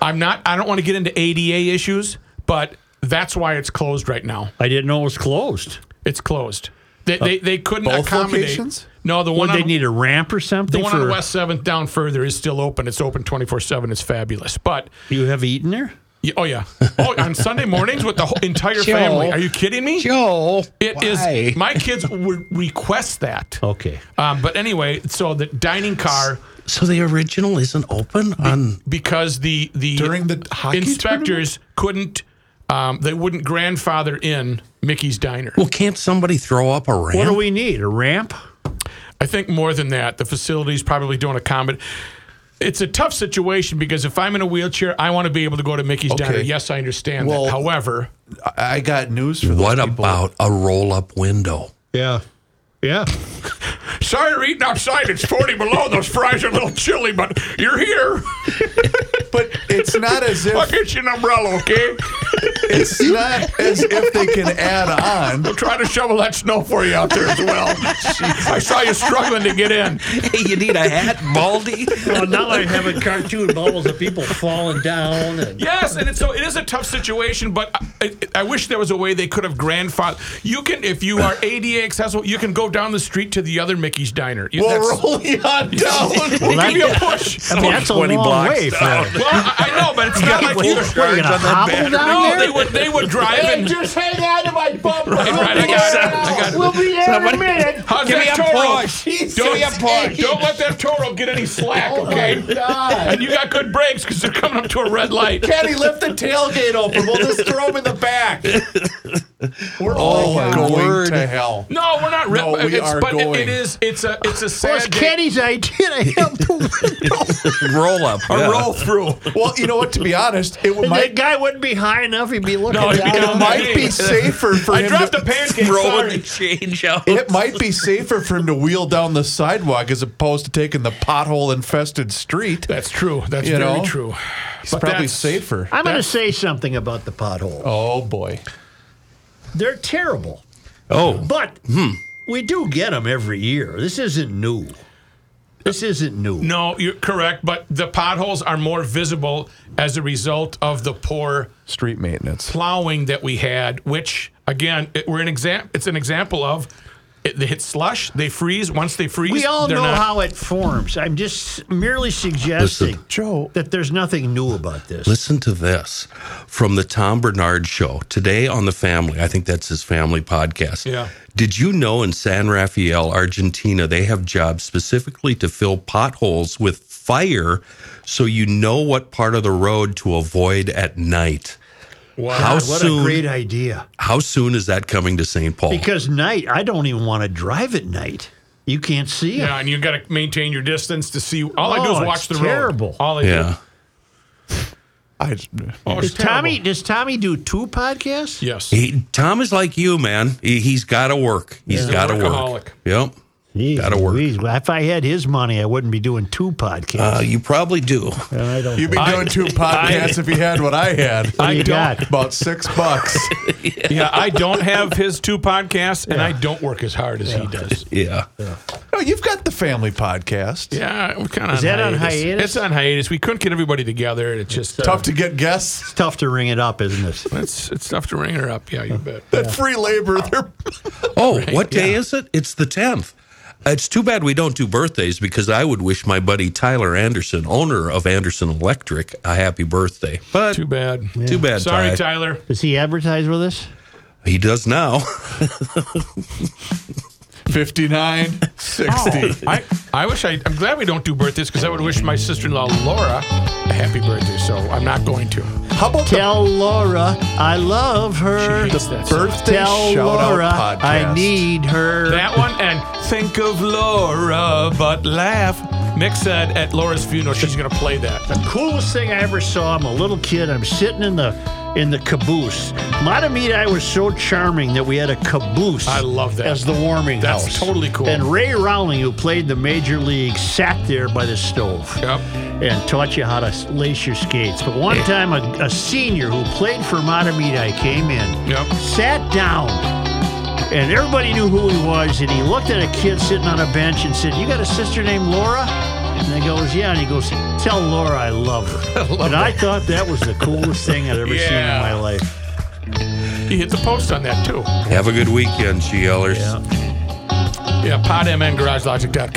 I'm not, I don't want to get into ADA issues, but that's why it's closed right now. I didn't know it was closed. It's closed. They, they, they couldn't both accommodate. locations? No, the one Would they on, need a ramp or something. the one for, on West Seventh down further is still open. It's open twenty four seven. It's fabulous. But You have eaten there? Yeah, oh yeah, oh on Sunday mornings with the whole entire family. Are you kidding me? Joe, It is. why? My kids would request that. Okay. Um, but anyway, so the dining car So the original isn't open on. because the the During the hockey inspectors couldn't. Um, they wouldn't grandfather in Mickey's Diner. Well, can't somebody throw up a ramp? What do we need? A ramp? I think more than that, the facilities probably don't accommodate. It's a tough situation because if I'm in a wheelchair, I want to be able to go to Mickey's Okay. Diner. Yes, I understand Well- that. However, I I got news for those What people. about a roll-up window? Yeah. Yeah. Sorry you're eating outside. It's 40 below. Those fries are a little chilly, but you're here. *laughs* But it's not as if. I'll if get you an umbrella, okay? it's not as if they can add on. We'll try to shovel that snow for you out there as well. I saw you struggling to get in. Hey, you need a hat, Baldy? Well, now I have a cartoon bubbles of people falling down. And Yes, and it's, so it is a tough situation, but I, I wish there was a way they could have grandfather. You can, if you are ADA accessible, you can go down the street to the other Mickey's Diner. You- We'll that's- roll you *laughs* on down. We'll give you a push. I mean, that's a 20 long blocks way. down. *laughs* Well, I I know, but it's not like what, you. what, are you going to hobble down No, there? they would they would drive and Just hang on to my bumper. Right, *laughs* right, I got it. I got it. We'll be there in a minute. How's Give me that a Toro? push. Don't, Give me a push. don't let that Toro get any slack, Oh okay? my God. And you got good brakes because they're coming up to a red light. Kenny, lift the tailgate open. We'll just throw him in the back. We're oh all my going word. to hell. No, we're not. Rip, No, we it's, are but it- going. it is. It's a. It's a Well, sad it's. Kenny's idea to help the *laughs* window. roll-up. A yeah. roll through. Well, you know what? To be honest, it And might that guy wouldn't be high enough. He'd be looking No, he'd be down. down it might be safer for I him. dropped to, a pancake. Throwing the change out. it might be safer for him to wheel down the sidewalk as opposed to taking the pothole infested street. That's true. That's You very know? true. It's probably safer. I'm going to say something about the pothole. Oh boy. They're terrible, Oh, but we do get them every year. This isn't new. This isn't new. No, you're correct. But the potholes are more visible as a result of the poor Street maintenance. plowing that we had, which again, it, we're an exam. It's an example of it, they hit slush, they freeze. Once they freeze, We all know not, how it forms. I'm just merely suggesting Listen. Joe. that there's nothing new about this. Listen to this from the Tom Barnard Show today on the Family. I think that's his family podcast. Yeah. Did you know in San Rafael, Argentina, they have jobs specifically to fill potholes with fire so you know what part of the road to avoid at night? Wow. How what soon? a great idea. how soon is that coming to St. Paul? Because night, I don't even want to drive at night. You can't see it. Yeah, and you got to maintain your distance to see. All I do Oh, is watch it's the terrible. road. All I yeah. do. I, Oh, it's Does Tommy terrible. does Tommy do two podcasts? Yes. He, Tom is like you, man. He, he's got to work. He's He's a got to work. Yep. Jeez Gotta work. Louise. Well, If I had his money, I wouldn't be doing two podcasts. Uh, you probably do. I don't. you'd be I- doing two podcasts if you had what I had. what do you got? About six bucks. *laughs* Yeah, I don't have his two podcasts, and I don't work as hard as he does. *laughs* Yeah. No, you've got the family podcast. Yeah, we're kind of Is that on hiatus? It's on hiatus. We couldn't get everybody together. It's just Tough to get guests. It's tough to ring it up, isn't it? It's it's tough to ring her up. Yeah, you bet. *laughs* That free labor. They're Oh, what day is it? It's the 10th. It's too bad we don't do birthdays because I would wish my buddy Tyler Anderson, owner of Anderson Electric, a happy birthday. But Too bad. too bad, Sorry, Ty. Tyler. Does he advertise with us? He does now. *laughs* 59, 60. I, I wish I. I'm glad we don't do birthdays because I would wish my sister-in-law Laura a happy birthday. So I'm not going to. How about Tell Laura I love her. She hates that the song. birthday Tell shout Laura out podcast? I need her. That one and think of Laura, but laugh. Mick said at Laura's funeral she's going to play that. the coolest thing I ever saw. I'm a little kid. I'm sitting in the in the caboose. Mahtomedi was so charming that we had a caboose. I love that. as the warming That's house. totally cool. And Ray Rowling, who played the major league, sat there by the stove. Yep. and taught you how to lace your skates. But one time, a, a senior who played for Mahtomedi came in, Yep. sat down, and everybody knew who he was. And he looked at a kid sitting on a bench and said, "You got a sister named Laura?" And he goes, "Yeah." And he goes, "Tell Laura I love her." *laughs* and I thought that was the coolest thing I'd ever seen in my life. He hit the post on that too. Have a good weekend, she GLers. Yeah. Yeah, podmngaragelogic.com.